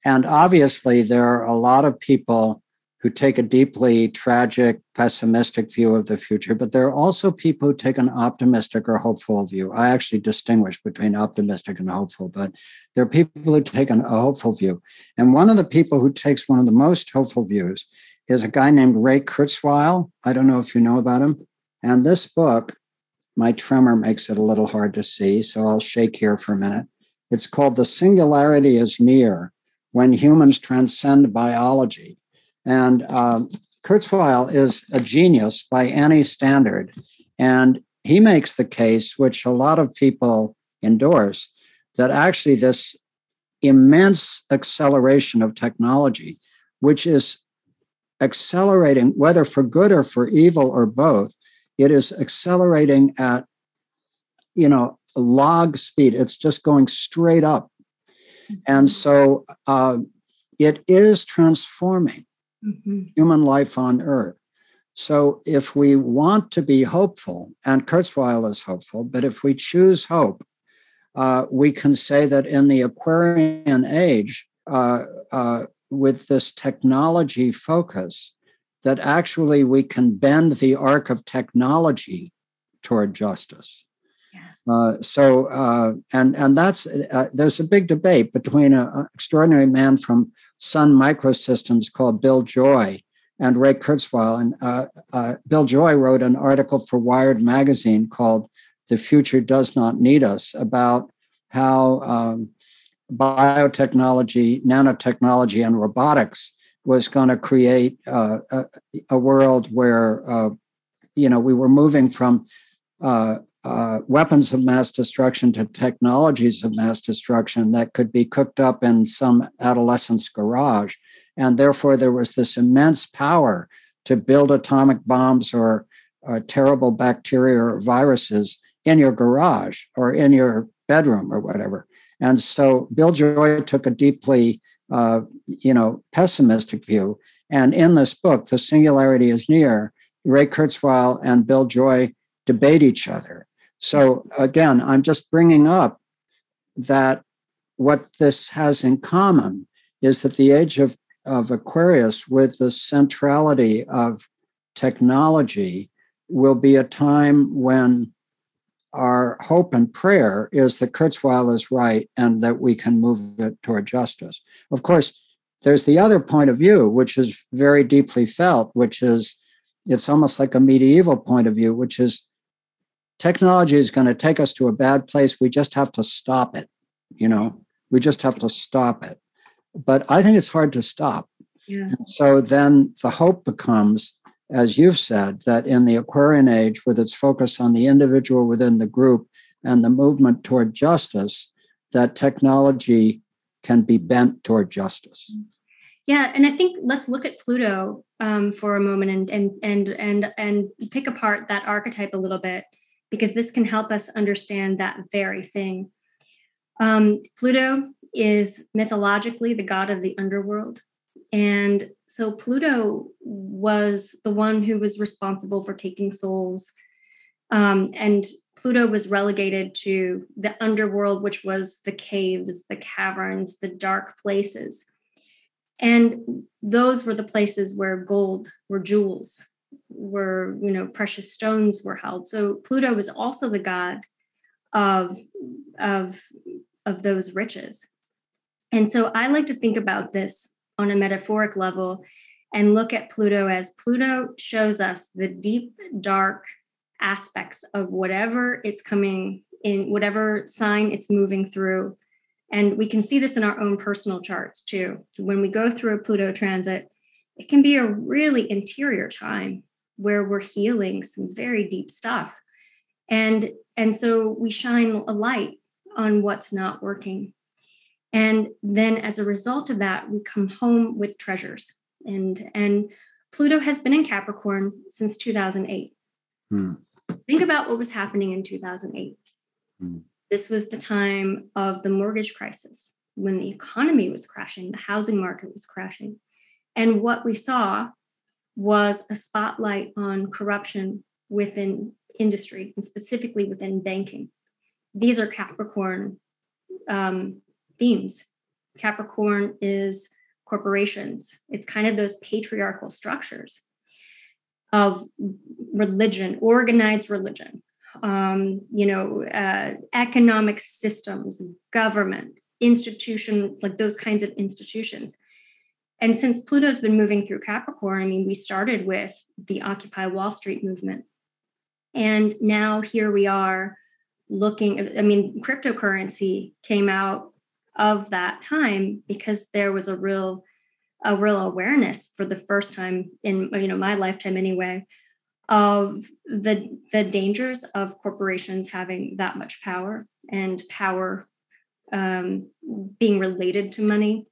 C: and obviously, there are a lot of people who take a deeply tragic, pessimistic view of the future, but there are also people who take an optimistic or hopeful view. I actually distinguish between optimistic and hopeful, but there are people who take an, a hopeful view. And one of the people who takes one of the most hopeful views is a guy named Ray Kurzweil. I don't know if you know about him. And this book, my tremor makes it a little hard to see, so I'll shake here for a minute. It's called The Singularity is Near When Humans Transcend Biology and um, Kurzweil is a genius by any standard. And he makes the case, which a lot of people endorse, that actually this immense acceleration of technology, which is accelerating, whether for good or for evil or both, it is accelerating at, you know, log speed. It's just going straight up. And so uh, it is transforming mm-hmm. human life on Earth. So if we want to be hopeful, and Kurzweil is hopeful, but if we choose hope, uh, we can say that in the Aquarian age, uh, uh, with this technology focus, that actually we can bend the arc of technology toward justice. Uh, so, uh, and and that's uh, there's a big debate between an extraordinary man from Sun Microsystems called Bill Joy and Ray Kurzweil. And uh, uh, Bill Joy wrote an article for Wired magazine called "The Future Does Not Need Us" about how um, biotechnology, nanotechnology, and robotics was going to create a, a, world where you know we were moving from uh, uh, weapons of mass destruction to technologies of mass destruction that could be cooked up in some adolescent's garage. And therefore, there was this immense power to build atomic bombs or uh, terrible bacteria or viruses in your garage or in your bedroom or whatever. And so Bill Joy took a deeply, uh, you know, pessimistic view. And in this book, The Singularity is Near, Ray Kurzweil and Bill Joy debate each other. So again, I'm just bringing up that what this has in common is that the age of, of Aquarius, with the centrality of technology, will be a time when our hope and prayer is that Kurzweil is right and that we can move it toward justice. Of course, there's the other point of view, which is very deeply felt, which is it's almost like a medieval point of view, which is technology is going to take us to a bad place. We just have to stop it. You know, we just have to stop it. But I think it's hard to stop. Yeah. So then the hope becomes, as you've said, that in the Aquarian age, with its focus on the individual within the group and the movement toward justice that technology can be bent toward justice.
D: Yeah, and I think let's look at Pluto um, for a moment and and and and and pick apart that archetype a little bit because this can help us understand that very thing. Um, Pluto is mythologically the god of the underworld. And so Pluto was the one who was responsible for taking souls. Um, and Pluto was relegated to the underworld, which was the caves, the caverns, the dark places. And those were the places where gold, where jewels, where you know precious stones were held. So Pluto was also the god of of of those riches. And so I like to think about this on a metaphoric level and look at Pluto as Pluto shows us the deep, dark aspects of whatever it's coming in, whatever sign it's moving through. And we can see this in our own personal charts too. When we go through a Pluto transit, it can be a really interior time where we're healing some very deep stuff. And, and so we shine a light on what's not working. And then as a result of that, we come home with treasures. And, and Pluto has been in Capricorn since 2008. Hmm. Think about what was happening in 2008. Hmm. This was the time of the mortgage crisis when the economy was crashing, the housing market was crashing. And what we saw was a spotlight on corruption within industry and specifically within banking these are Capricorn um, themes. Capricorn is corporations. It's kind of those patriarchal structures of religion, organized religion, um, you know, uh, economic systems, government, institution, like those kinds of institutions. And since Pluto's been moving through Capricorn, I mean, we started with the Occupy Wall Street movement. And now here we are looking i mean cryptocurrency came out of that time because there was a real a real awareness for the first time in you know my lifetime anyway of the the dangers of corporations having that much power and power um, being related to money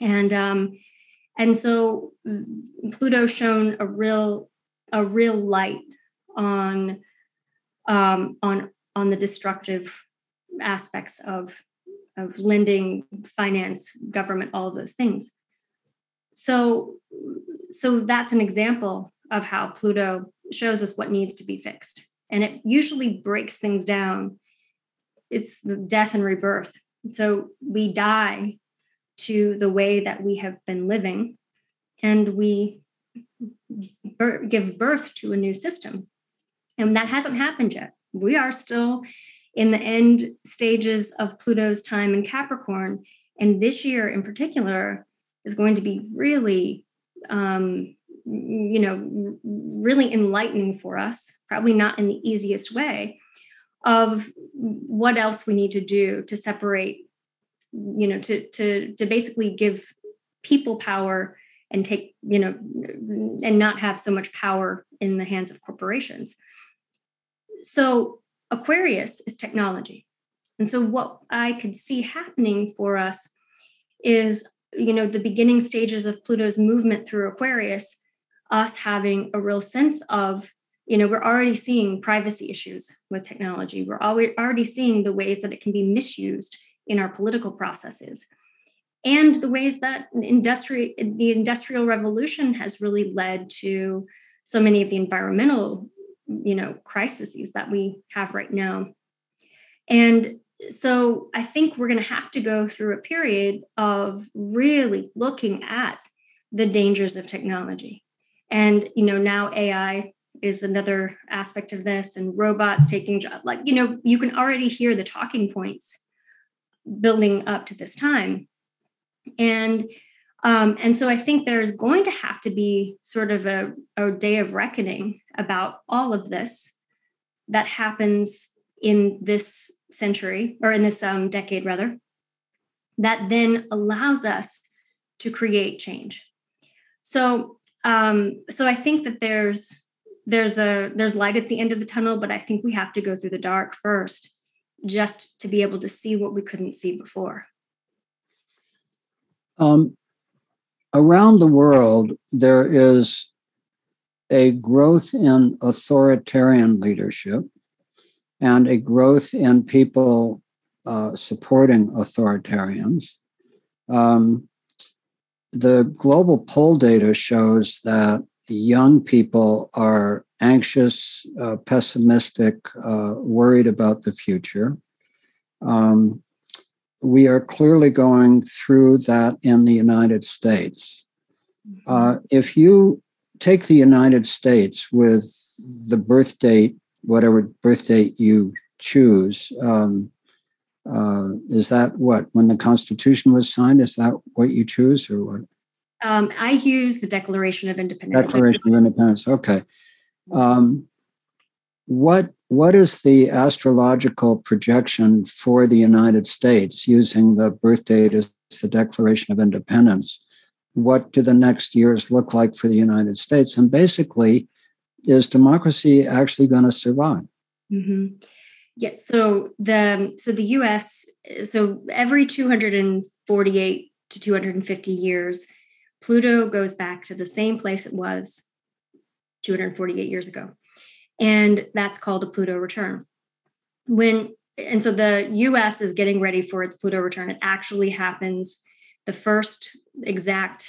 D: and um, and so pluto shone a real a real light on um, on on the destructive aspects of of lending finance government all of those things. So so that's an example of how pluto shows us what needs to be fixed. And it usually breaks things down. It's death and rebirth. So we die to the way that we have been living. And we give birth to a new system. And that hasn't happened yet. We are still in the end stages of Pluto's time in Capricorn. And this year in particular is going to be really, um, you know, really enlightening for us, probably not in the easiest way, of what else we need to do to separate, you know, to, to, to basically give people power and take, you know, and not have so much power in the hands of corporations so Aquarius is technology. And so what I could see happening for us is, you know, the beginning stages of Pluto's movement through Aquarius, us having a real sense of, you know, we're already seeing privacy issues with technology. We're already seeing the ways that it can be misused in our political processes. And the ways that industry, the industrial revolution has really led to so many of the environmental you know crises that we have right now and so i think we're going to have to go through a period of really looking at the dangers of technology and you know now ai is another aspect of this and robots taking jobs like you know you can already hear the talking points building up to this time and um, and so I think there's going to have to be sort of a, a day of reckoning about all of this that happens in this century or in this um, decade, rather, that then allows us to create change. So, um, so I think that there's there's a there's light at the end of the tunnel, but I think we have to go through the dark first just to be able to see what we couldn't see before.
C: Um, around the world, there is a growth in authoritarian leadership and a growth in people uh, supporting authoritarians. Um, the global poll data shows that young people are anxious, uh, pessimistic, uh, worried about the future. Um, we are clearly going through that in the United States. Mm-hmm. Uh, if you take the United States with the birth date, whatever birth date you choose, um, uh, is that what when the Constitution was signed? Is that what you choose, or what?
D: Um, I use the Declaration of Independence.
C: Declaration of Independence. Okay. Um, what what is the astrological projection for the United States using the birth date as the Declaration of Independence? What do the next years look like for the United States? And basically, is democracy actually going to survive?
D: Mm-hmm. Yeah. So the so the U.S. So every 248 to 250 years, Pluto goes back to the same place it was 248 years ago. And that's called a Pluto return. When and so the US is getting ready for its Pluto return. It actually happens. The first exact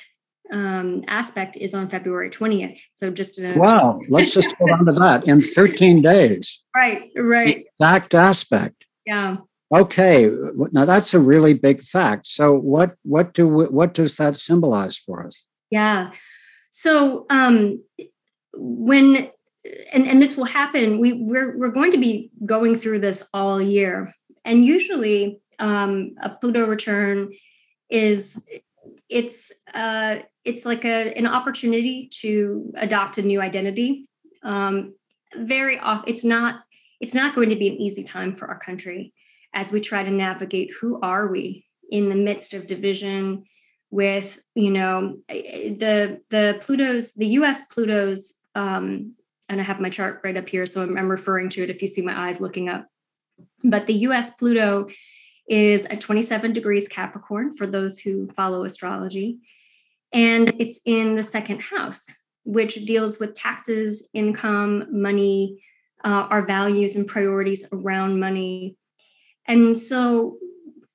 D: um, aspect is on February 20th. So just
C: in a wow, let's just hold on to that in 13 days.
D: Right, right.
C: Exact aspect.
D: Yeah.
C: Okay, now that's a really big fact. So what what do we, what does that symbolize for us?
D: Yeah. So um, when and, and this will happen, we we're we're going to be going through this all year, and usually um, a Pluto return is it's uh, it's like a an opportunity to adopt a new identity. Um, very often, it's not it's not going to be an easy time for our country as we try to navigate who are we in the midst of division with you know the the pluto's the us pluto's um and i have my chart right up here so I'm, I'm referring to it if you see my eyes looking up. But the us pluto is at 27 degrees capricorn for those who follow astrology and it's in the second house which deals with taxes income money uh, our values and priorities around money and so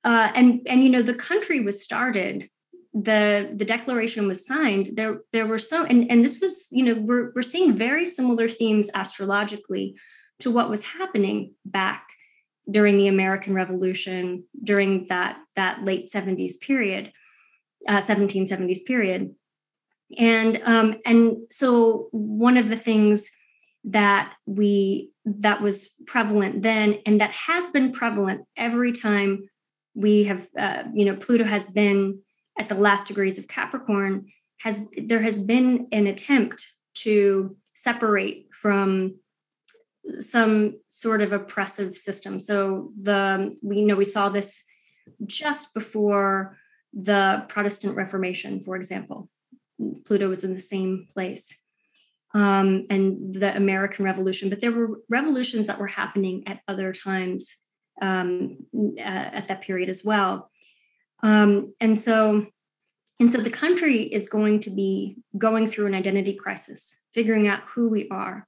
D: uh, and and you know the country was started the the declaration was signed there there were so and and this was you know we're, we're seeing very similar themes astrologically to what was happening back during the american revolution during that that late 70s period uh, 1770s period. And um and so one of the things that we that was prevalent then and that has been prevalent every time we have uh, you know pluto has been at the last degrees of capricorn has there has been an attempt to separate from some sort of oppressive system. So the we know we saw this just before the protestant reformation for example. Pluto was in the same place um, and the American Revolution, but there were revolutions that were happening at other times um, uh, at that period as well. Um, and so, and so the country is going to be going through an identity crisis, figuring out who we are,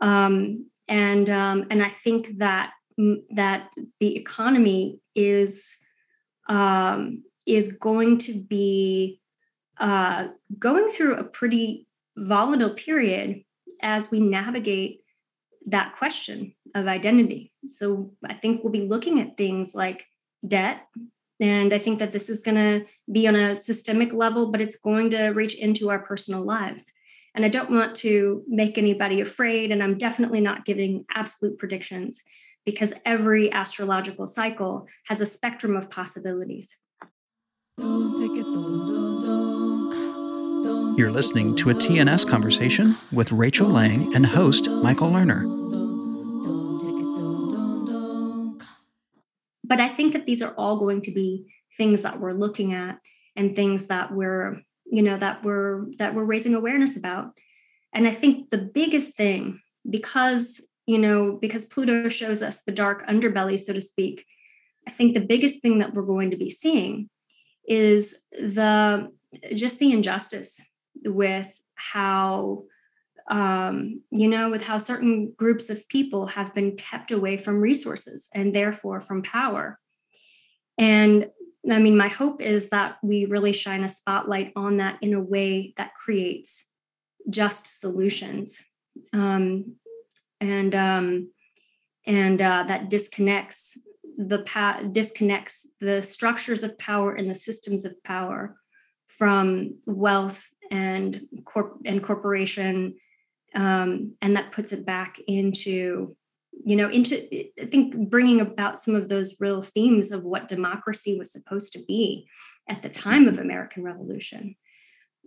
D: um, and um, and I think that that the economy is um, is going to be uh, going through a pretty volatile period as we navigate that question of identity. So I think we'll be looking at things like debt. And I think that this is going to be on a systemic level, but it's going to reach into our personal lives. And I don't want to make anybody afraid. And I'm definitely not giving absolute predictions because every astrological cycle has a spectrum of possibilities.
A: You're listening to a TNS conversation with Rachel Lang and host Michael Lerner.
D: But I think that these are all going to be things that we're looking at and things that we're, you know, that we're that we're raising awareness about. And I think the biggest thing, because you know, because Pluto shows us the dark underbelly, so to speak, I think the biggest thing that we're going to be seeing is the just the injustice with how um, you know, with how certain groups of people have been kept away from resources and therefore from power. And I mean, my hope is that we really shine a spotlight on that in a way that creates just solutions. Um, and um, and uh, that disconnects the pa- disconnects the structures of power and the systems of power from wealth and corp and corporation um, and that puts it back into you know into i think bringing about some of those real themes of what democracy was supposed to be at the time of american revolution.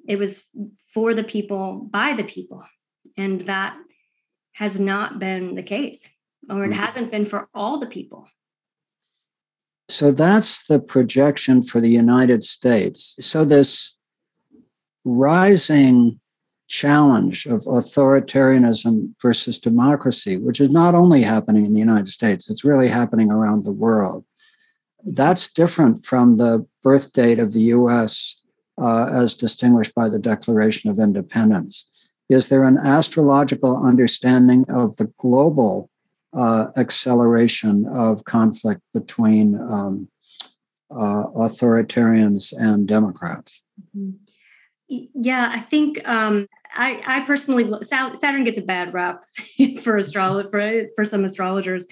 D: It was for the people by the people and that has not been the case or it mm-hmm. hasn't been for all the people.
C: So that's the projection for the united states. So this rising challenge of authoritarianism versus democracy, which is not only happening in the United States, it's really happening around the world. That's different from the birth date of the US uh, as distinguished by the Declaration of Independence. Is there an astrological understanding of the global uh, acceleration of conflict between um, uh, authoritarians and Democrats?
D: Mm-hmm. Yeah, I think um, I, I personally Saturn gets a bad rap for astrology for, for some astrologers,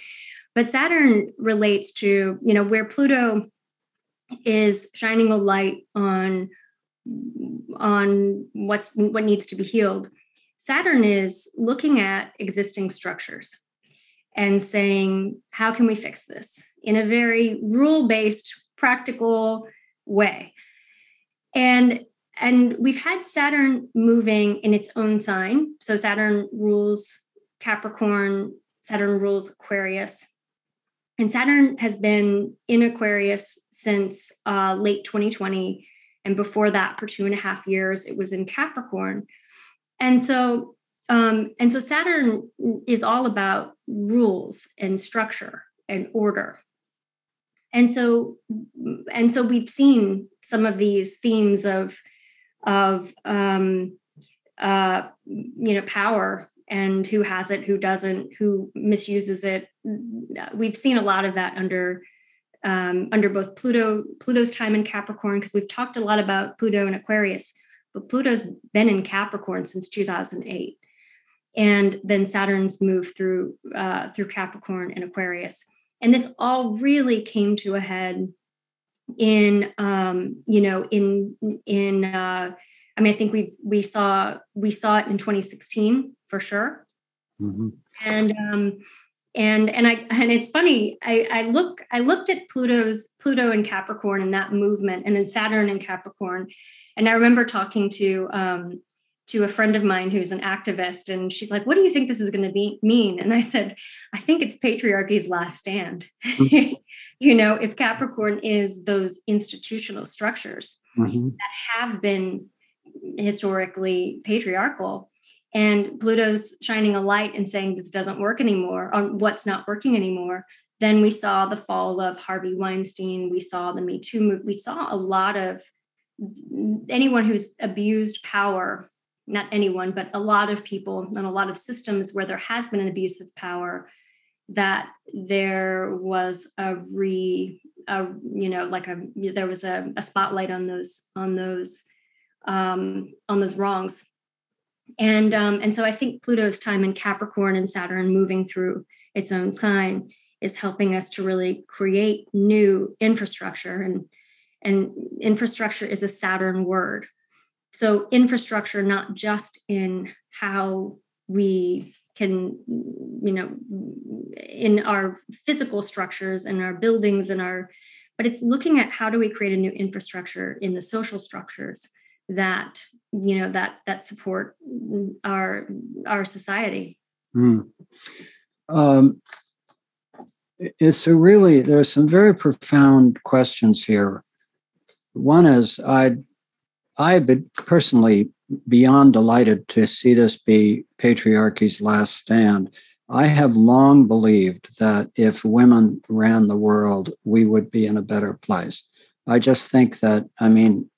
D: but Saturn relates to you know where Pluto is shining a light on on what's what needs to be healed. Saturn is looking at existing structures and saying how can we fix this in a very rule based practical way and and we've had Saturn moving in its own sign. So Saturn rules Capricorn, Saturn rules Aquarius. And Saturn has been in Aquarius since uh, late 2020. And before that, for two and a half years, it was in Capricorn. And so, um, and so Saturn is all about rules and structure and order. And so, and so we've seen some of these themes of of um, uh, you know power and who has it, who doesn't, who misuses it. We've seen a lot of that under um, under both Pluto Pluto's time in Capricorn because we've talked a lot about Pluto and Aquarius, but Pluto's been in Capricorn since 2008, and then Saturn's moved through uh, through Capricorn and Aquarius, and this all really came to a head in um, you know in in uh, I mean I think we we saw we saw it in 2016 for sure, mm-hmm. and um, and and I and it's funny I, I look I looked at Pluto's Pluto and Capricorn and that movement and then Saturn and Capricorn, and I remember talking to um, to a friend of mine who's an activist and she's like what do you think this is going to be mean and i said i think it's patriarchy's last stand. you know if capricorn is those institutional structures mm-hmm. that have been historically patriarchal and pluto's shining a light and saying this doesn't work anymore on what's not working anymore then we saw the fall of harvey weinstein we saw the me too movement we saw a lot of anyone who's abused power not anyone but a lot of people and a lot of systems where there has been an abuse of power that there was a re a, you know like a there was a, a spotlight on those on those um, on those wrongs. And um, and so i think pluto's time in capricorn and saturn moving through its own sign is helping us to really create new infrastructure. And and infrastructure is a saturn word. So infrastructure not just in how we can you know in our physical structures and our buildings and our but it's looking at how do we create a new infrastructure in the social structures that you know that that support our our society mm.
C: um, it's a really there's some very profound questions here one is i i've been personally beyond delighted to see this be patriarchy's last stand. I have long believed that if women ran the world, we would be in a better place. I just think that, I mean,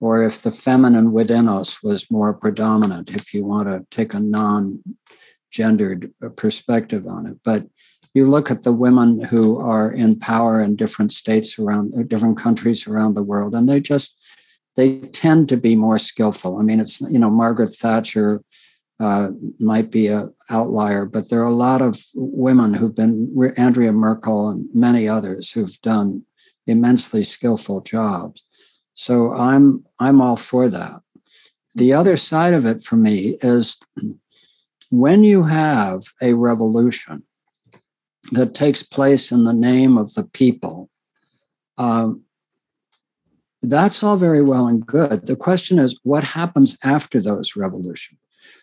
C: or if the feminine within us was more predominant, if you want to take a non gendered perspective on it. But you look at the women who are in power in different states around different countries around the world, and they just they tend to be more skillful. I mean, it's you know Margaret Thatcher uh, might be a outlier, but there are a lot of women who've been Angela Merkel and many others who've done immensely skillful jobs. So I'm I'm all for that. The other side of it for me is when you have a revolution that takes place in the name of the people, um, that's all very well and good. The question is, what happens after those revolutions?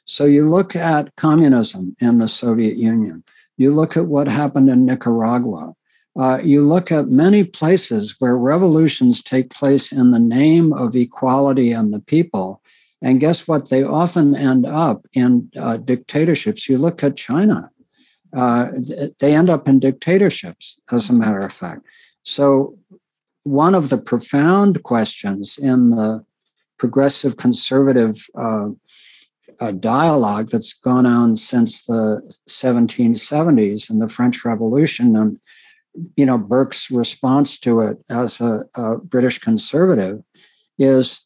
C: So you look at communism in the Soviet Union. You look at what happened in Nicaragua. Uh, you look at many places where revolutions take place in the name of equality and the people. And guess what? They often end up in uh, dictatorships. You look at China, uh, they end up in dictatorships, as a matter of fact. So, one of the profound questions in the progressive conservative uh, uh, dialogue that's gone on since the 1770s and the French Revolution and you know Burke's response to it as a, a British conservative is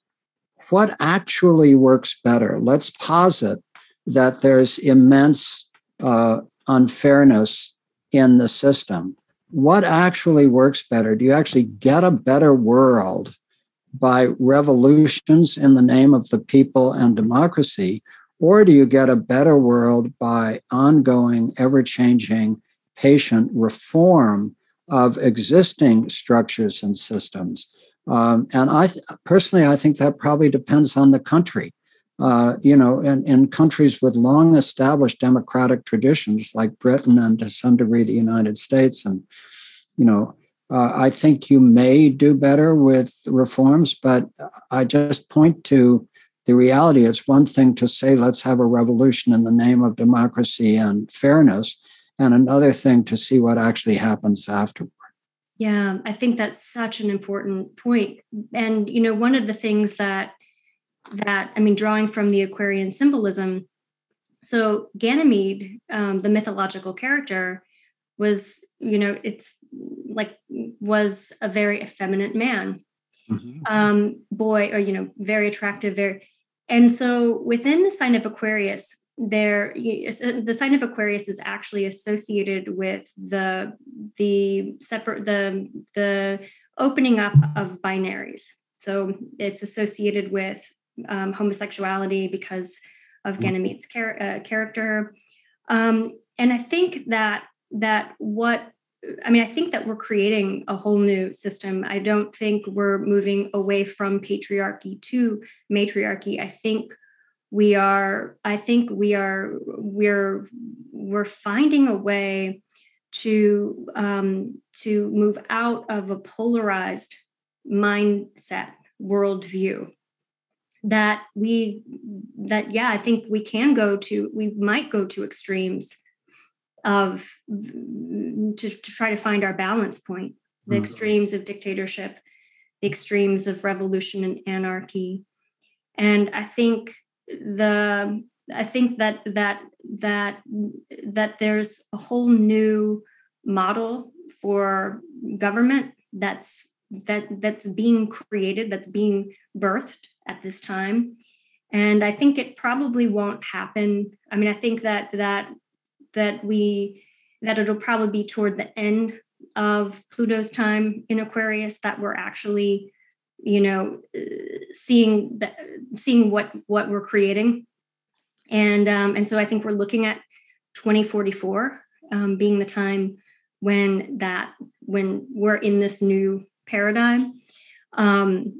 C: what actually works better. Let's posit that there's immense uh, unfairness in the system. What actually works better? Do you actually get a better world by revolutions in the name of the people and democracy? Or do you get a better world by ongoing, ever changing patient reform of existing structures and systems. Um, and I th- personally, I think that probably depends on the country. Uh, you know, in, in countries with long established democratic traditions like Britain and to some degree the United States, and you know, uh, I think you may do better with reforms, but I just point to the reality. It's one thing to say, let's have a revolution in the name of democracy and fairness and another thing to see what actually happens afterward.
D: Yeah, I think that's such an important point. And you know, one of the things that that I mean, drawing from the Aquarian symbolism, so Ganymede, um, the mythological character, was you know, it's like was a very effeminate man, mm-hmm. um, boy, or you know, very attractive, very. And so within the sign of Aquarius, there the sign of aquarius is actually associated with the the separate the the opening up of binaries so it's associated with um, homosexuality because of mm-hmm. ganymede's char- uh, character. Um, and i think that that what i mean i think that we're creating a whole new system. I don't think we're moving away from patriarchy to matriarchy. I think we are i think we are we're we're finding a way to um, to move out of a polarized mindset worldview that we that yeah i think we can go to we might go to extremes of to, to try to find our balance point the mm-hmm. extremes of dictatorship the extremes of revolution and anarchy and i think the I think that that that that there's a whole new model for government that's that that's being created that's being birthed at this time. And i think it probably won't happen. I mean i think that that that we that it'll probably be toward the end of pluto's time in aquarius that we're actually you know seeing that seeing what what we're creating. And um, and so i think we're looking at 2044 um, being the time when that when we're in this new paradigm um,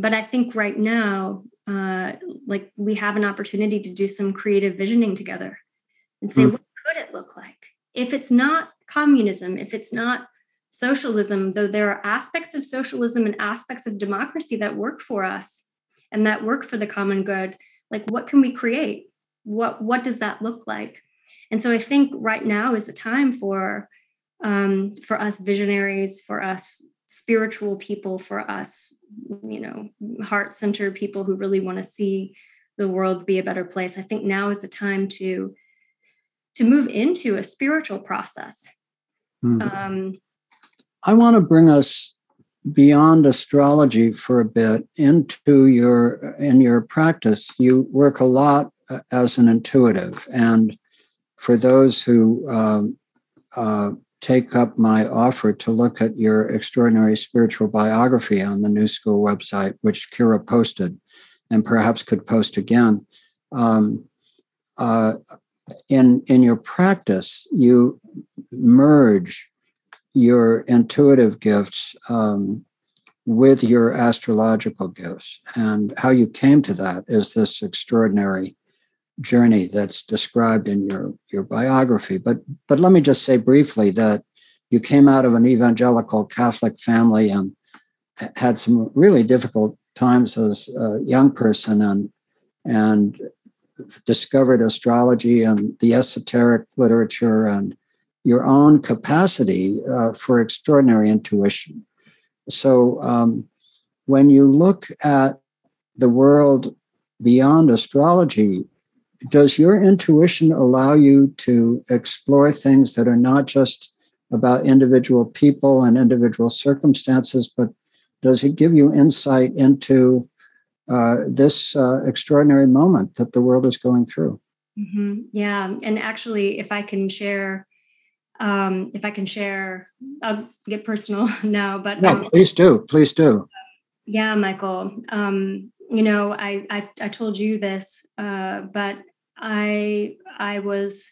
D: but i think right now uh, like we have an opportunity to do some creative visioning together and say mm. what could it look like if it's not communism if it's not socialism, though there are aspects of socialism and aspects of democracy that work for us and that work for the common good, like what can we create? What what does that look like? And so I think right now is the time for um, for us visionaries, for us spiritual people, for us, you know, heart centered people who really want to see the world be a better place. I think now is the time to to move into a spiritual process.
C: Mm. Um, I want to bring us beyond astrology for a bit into your in your practice you work a lot uh, as an intuitive and for those who um, uh, take up my offer to look at your extraordinary spiritual biography on the new school website which kira posted and perhaps could post again um, uh, in in your practice you merge your intuitive gifts um, with your astrological gifts. And how you came to that is this extraordinary journey that's described in your, your biography. But, but let me just say briefly that you came out of an evangelical Catholic family and had some really difficult times as a young person and, and discovered astrology and the esoteric literature and your own capacity uh, for extraordinary intuition. So um, when you look at the world beyond astrology, does your intuition allow you to explore things that are not just about individual people and individual circumstances, but does it give you insight into uh, this uh, extraordinary moment that the world is going through?
D: Mm-hmm. Yeah. And actually, if I can share um, if I can share, I'll get personal now, but
C: no, um, please do, please do.
D: Yeah, Michael. Um, you know, I, I, I told you this, uh, but I I was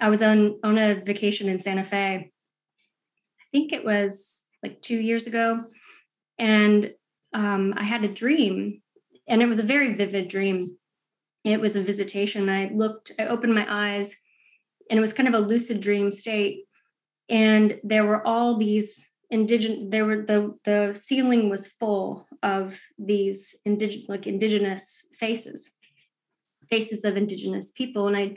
D: I was on on a vacation in Santa Fe. I think it was like two years ago, and um, I had a dream, and it was a very vivid dream. It was a visitation. I looked, I opened my eyes and it was kind of a lucid dream state and there were all these indigenous there were the the ceiling was full of these indigenous like indigenous faces faces of indigenous people and i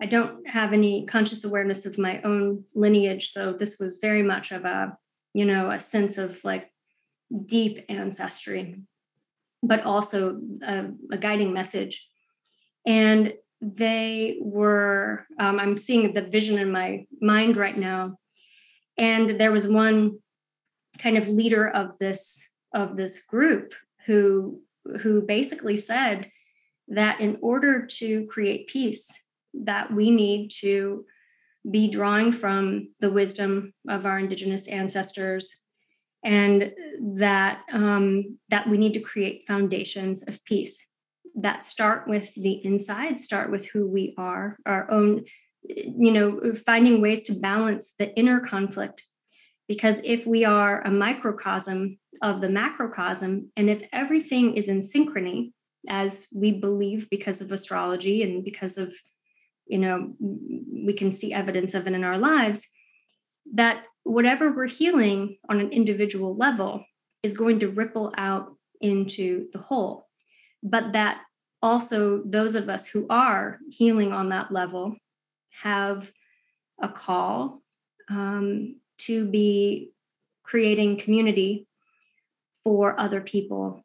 D: i don't have any conscious awareness of my own lineage so this was very much of a you know a sense of like deep ancestry but also a, a guiding message. And they were um, i'm seeing the vision in my mind right now and there was one kind of leader of this of this group who who basically said that in order to create peace that we need to be drawing from the wisdom of our indigenous ancestors and that um, that we need to create foundations of peace that start with the inside, start with who we are, our own, you know, finding ways to balance the inner conflict. Because if we are a microcosm of the macrocosm, and if everything is in synchrony, as we believe because of astrology and because of, you know, we can see evidence of it in our lives, that whatever we're healing on an individual level is going to ripple out into the whole. But that also those of us who are healing on that level have a call um, to be creating community for other people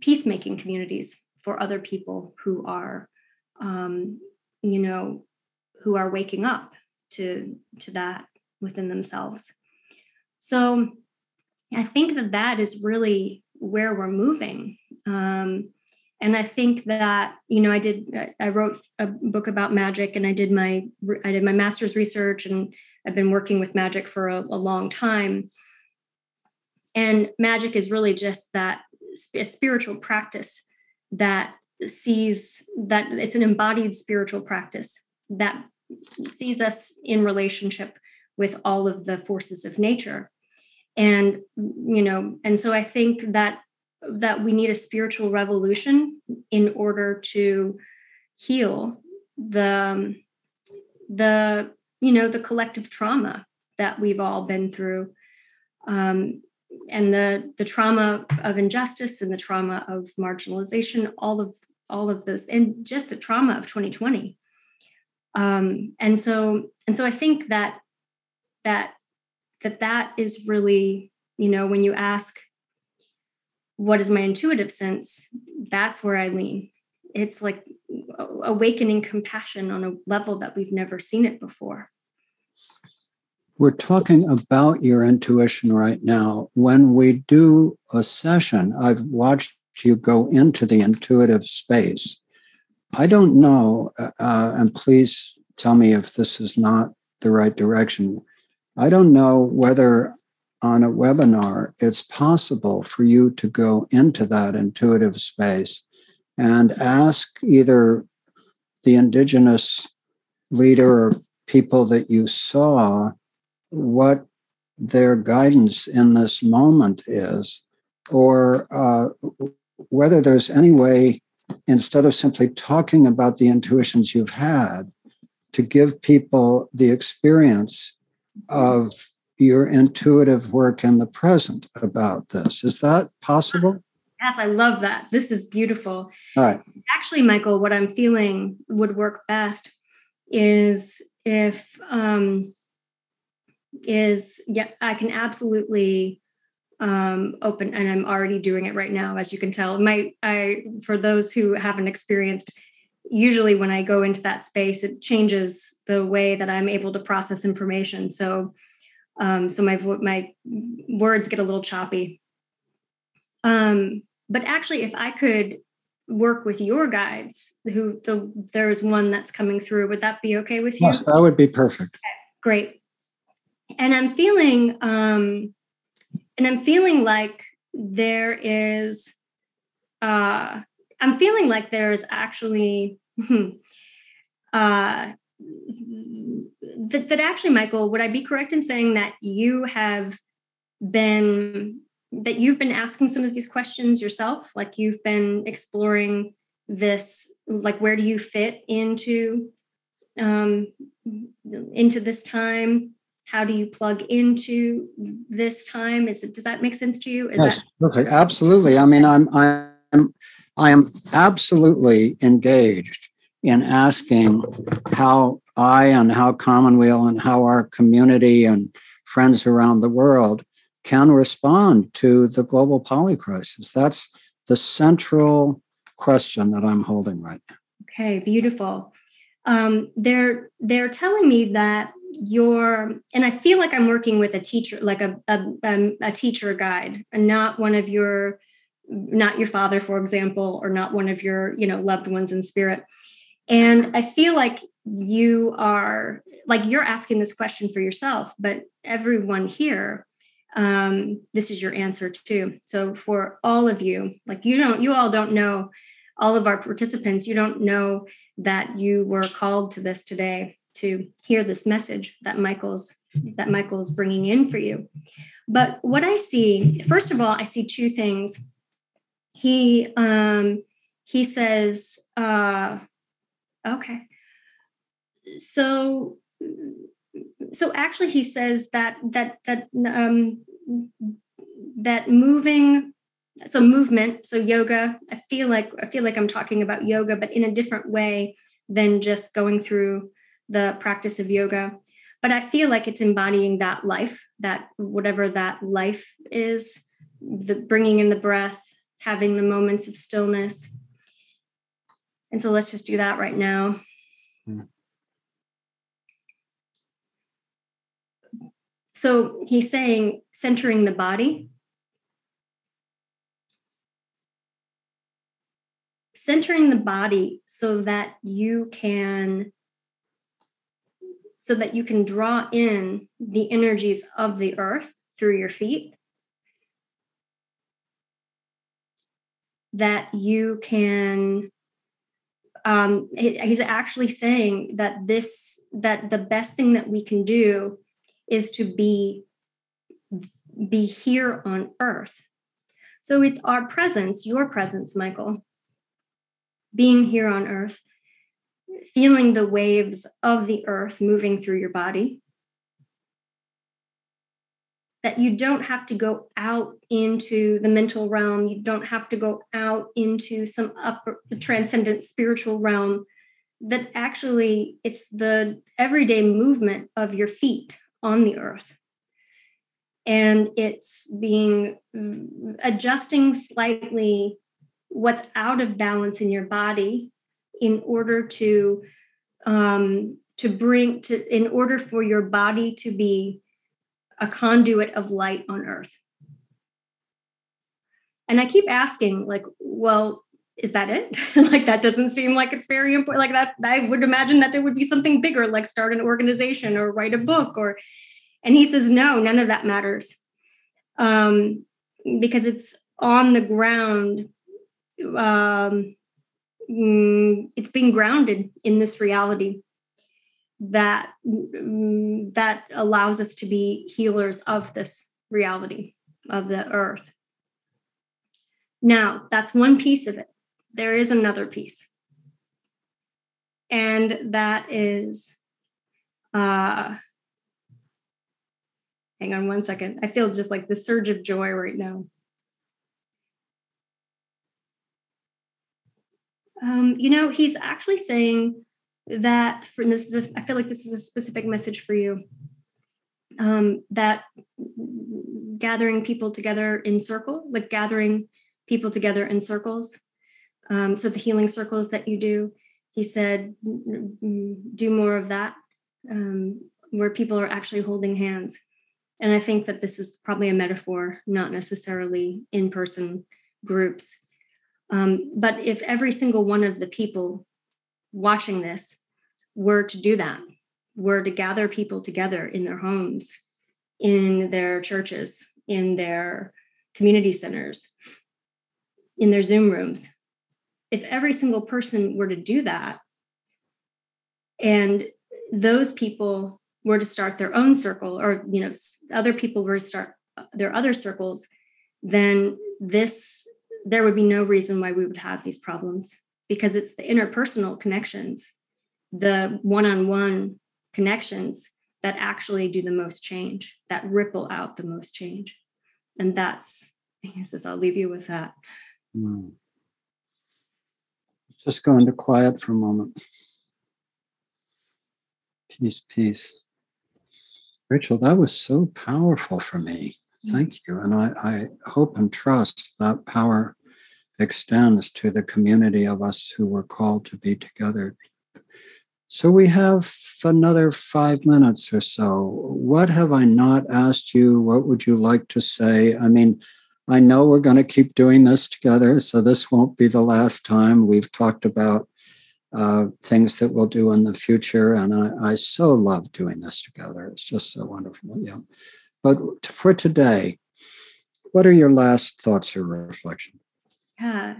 D: peacemaking communities for other people who are um, you know who are waking up to to that within themselves. So i think that that is really where we're moving. Um, and i think that you know i did i wrote a book about magic and i did my i did my master's research and i've been working with magic for a, a long time. And magic is really just that a spiritual practice that sees that it's an embodied spiritual practice that sees us in relationship with all of the forces of nature. And you know and so i think that that we need a spiritual revolution in order to heal the the you know the collective trauma that we've all been through. Um, and the the trauma of injustice and the trauma of marginalization all of all of those and just the trauma of 2020 um, and so and so i think that that that that is really you know when you ask what is my intuitive sense? That's where i lean. It's like awakening compassion on a level that we've never seen it before
C: we're talking about your intuition right now when we do a session i've watched you go into the intuitive space I don't know, uh, uh, and please tell me if this is not the right direction. I don't know whether on a webinar it's possible for you to go into that intuitive space and ask either the indigenous leader or people that you saw what their guidance in this moment is, or uh, whether there's any way instead of simply talking about the intuitions you've had, to give people the experience of your intuitive work in the present about this. Is that possible?
D: Yes, I love that. This is beautiful.
C: All right.
D: Actually, Michael, what I'm feeling would work best is if um is yeah, I can absolutely um, open and i'm already doing it right now as you can tell. My i for those who haven't experienced usually when i go into that space it changes the way that i'm able to process information. So um, so my my words get a little choppy. Um, but actually if i could work with your guides who the there's one that's coming through would that be okay with you?
C: Yes that would be perfect.
D: Okay, great and i'm feeling um and i'm feeling like there is uh i'm feeling like there's actually uh that, that actually michael would i be correct in saying that you have been that you've been asking some of these questions yourself? Like you've been exploring this like where do you fit into um into this time how do you plug into this time? Is it does that make sense to you? Is
C: yes,
D: that
C: perfect. Absolutely. I mean i'm i'm i am absolutely engaged in asking how i and how commonweal and how our community and friends around the world can respond to the global poly crisis. That's the central question that i'm holding right now.
D: Okay beautiful. Um, they're they're telling me that your and i feel like i'm working with a teacher like a, a, um, a teacher guide and not one of your not your father for example or not one of your you know loved ones in spirit. And i feel like you are like you're asking this question for yourself but everyone here um this is your answer too. So for all of you like you don't you all don't know all of our participants you don't know that you were called to this today to hear this message that Michael's that Michael's bringing in for you. But what I see, first of all, I see two things. He um, he says, uh, okay, so so actually he says that that that um, that moving so movement so yoga i feel like i feel like i'm talking about yoga but in a different way than just going through the practice of yoga. But i feel like it's embodying that life that whatever that life is the bringing in the breath having the moments of stillness. And so let's just do that right now. Mm. so he's saying centering the body. Centering the body so that you can so that you can draw in the energies of the earth through your feet. That you can um, he's actually saying that this that the best thing that we can do is to be be here on earth. So it's our presence your presence michael being here on earth feeling the waves of the earth moving through your body. That you don't have to go out into the mental realm, you don't have to go out into some upper transcendent spiritual realm. That actually it's the everyday movement of your feet on the earth. And it's being adjusting slightly what's out of balance in your body in order to um, to bring to in order for your body to be a conduit of light on earth. And i keep asking like well is that it? Like that doesn't seem like it's very important like that i would imagine that there would be something bigger like start an organization or write a book or and he says no none of that matters. Um, because it's on the ground um, mm, it's being grounded in this reality that mm, that allows us to be healers of this reality of the earth. Now that's one piece of it. There is another piece. And that is uh hang on one second. I feel just like the surge of joy right now um, you know he's actually saying that for this is a, I feel like this is a specific message for you. Um, that gathering people together in circle like gathering people together in circles um, so the healing circles that you do he said do more of that um, where people are actually holding hands. And i think that this is probably a metaphor not necessarily in person groups um, but if every single one of the people watching this were to do that, were to gather people together in their homes, in their churches, in their community centers, in their Zoom rooms, if every single person were to do that, and those people were to start their own circle, or you know, other people were to start their other circles, then this there would be no reason why we would have these problems because it's the interpersonal connections, the one on one connections that actually do the most change, that ripple out the most change. And that's, he says, I'll leave you with that. Mm.
C: Just go into quiet for a moment. Peace, peace. Rachel, that was so powerful for me. Thank you. And I, I hope and trust that power extends to the community of us who were called to be together. So we have another five minutes or so. What have I not asked you? What would you like to say? I mean, I know we're going to keep doing this together, so this won't be the last time. We've talked about uh, things that we'll do in the future, and I, I so love doing this together. It's just so wonderful. Yeah. But for today, what are your last thoughts or reflections?
D: Yeah.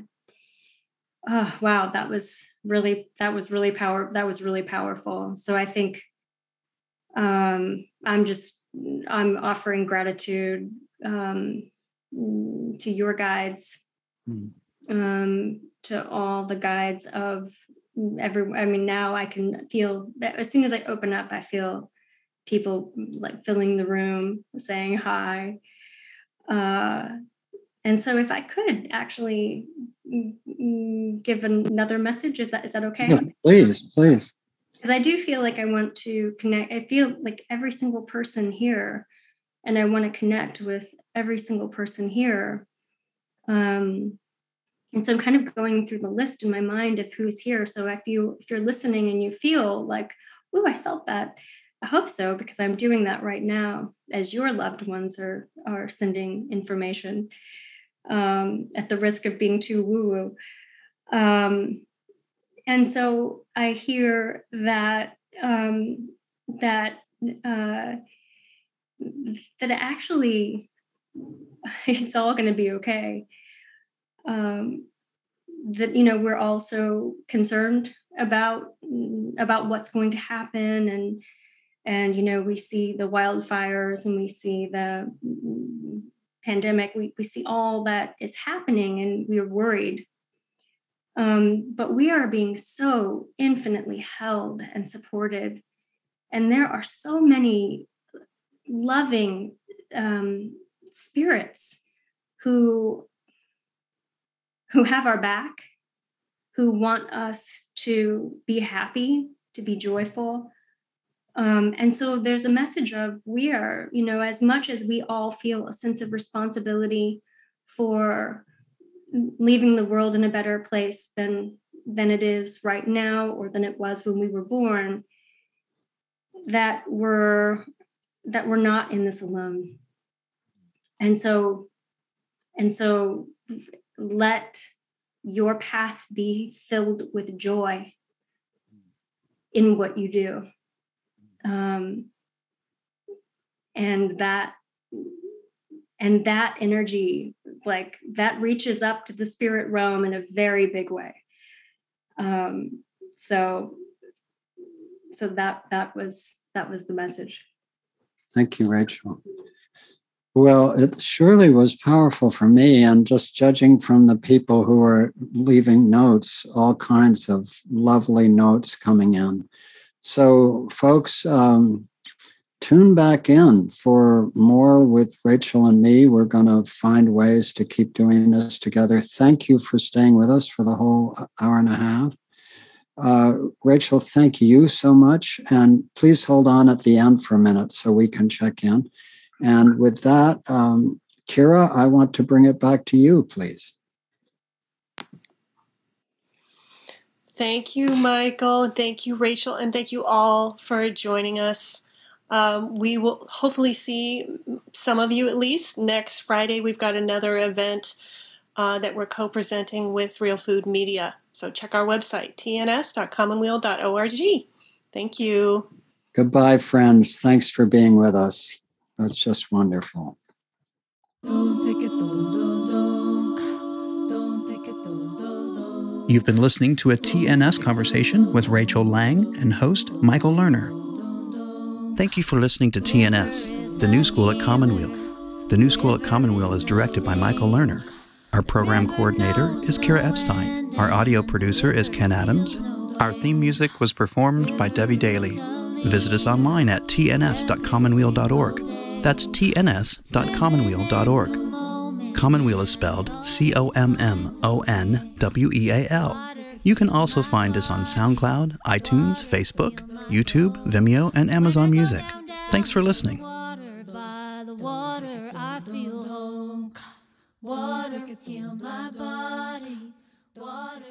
D: Oh, wow. That was really, that was really power. That was really powerful. So I think um, I'm just, I'm offering gratitude um, to your guides, mm. um, to all the guides of every, I mean, now I can feel that as soon as I open up, I feel people like filling the room, saying hi. Uh, and so, if I could actually give another message, is that is that okay?
C: Yes, please, please.
D: Because I do feel like I want to connect. I feel like every single person here, and I want to connect with every single person here. Um, and so I'm kind of going through the list in my mind of who's here. So if you if you're listening and you feel like, oh, I felt that, I hope so because I'm doing that right now as your loved ones are are sending information um, at the risk of being too woo woo. Um, and so I hear that um, that uh, that actually it's all going to be okay. Um, that you know we're also concerned about about what's going to happen and and you know we see the wildfires and we see the pandemic we, we see all that is happening and we're worried um, but we are being so infinitely held and supported and there are so many loving um, spirits who who have our back who want us to be happy, to be joyful. Um, and so there's a message of we are, you know, as much as we all feel a sense of responsibility for leaving the world in a better place than than it is right now or than it was when we were born that we're that we're not in this alone. And so and so let your path be filled with joy in what you do um, and that and that energy like that reaches up to the spirit realm in a very big way. Um, so so that that was that was the message.
C: Thank you rachel. Well it surely was powerful for me and just judging from the people who are leaving notes all kinds of lovely notes coming in so folks um, tune back in for more with Rachel and me. We're going to find ways to keep doing this together. Thank you for staying with us for the whole hour and a half. Uh, Rachel, thank you so much. And please hold on at the end for a minute so we can check in. And with that, um, Kira, I want to bring it back to you, please.
B: Thank you, Michael. Thank you, Rachel. And thank you all for joining us. Um, we will hopefully see some of you at least next Friday. We've got another event uh, that we're co presenting with Real Food Media. So check our website, tns.commonweal.org. Thank you.
C: Goodbye, friends. Thanks for being with us. That's just wonderful.
A: You've been listening to a TNS conversation with Rachel Lang and host Michael Lerner. Thank you for listening to TNS, the new school at Commonweal. The new school at Commonweal is directed by Michael Lerner. Our program coordinator is Kira Epstein. Our audio producer is Ken Adams. Our theme music was performed by Debbie Daly. Visit us online at tns.commonweal.org. That's tns.commonweal.org. Commonweal is spelled C O M M O N W E A L. You can also find us on SoundCloud, iTunes, Facebook, YouTube, Vimeo, and Amazon Music. Thanks for listening. Water my body. Water.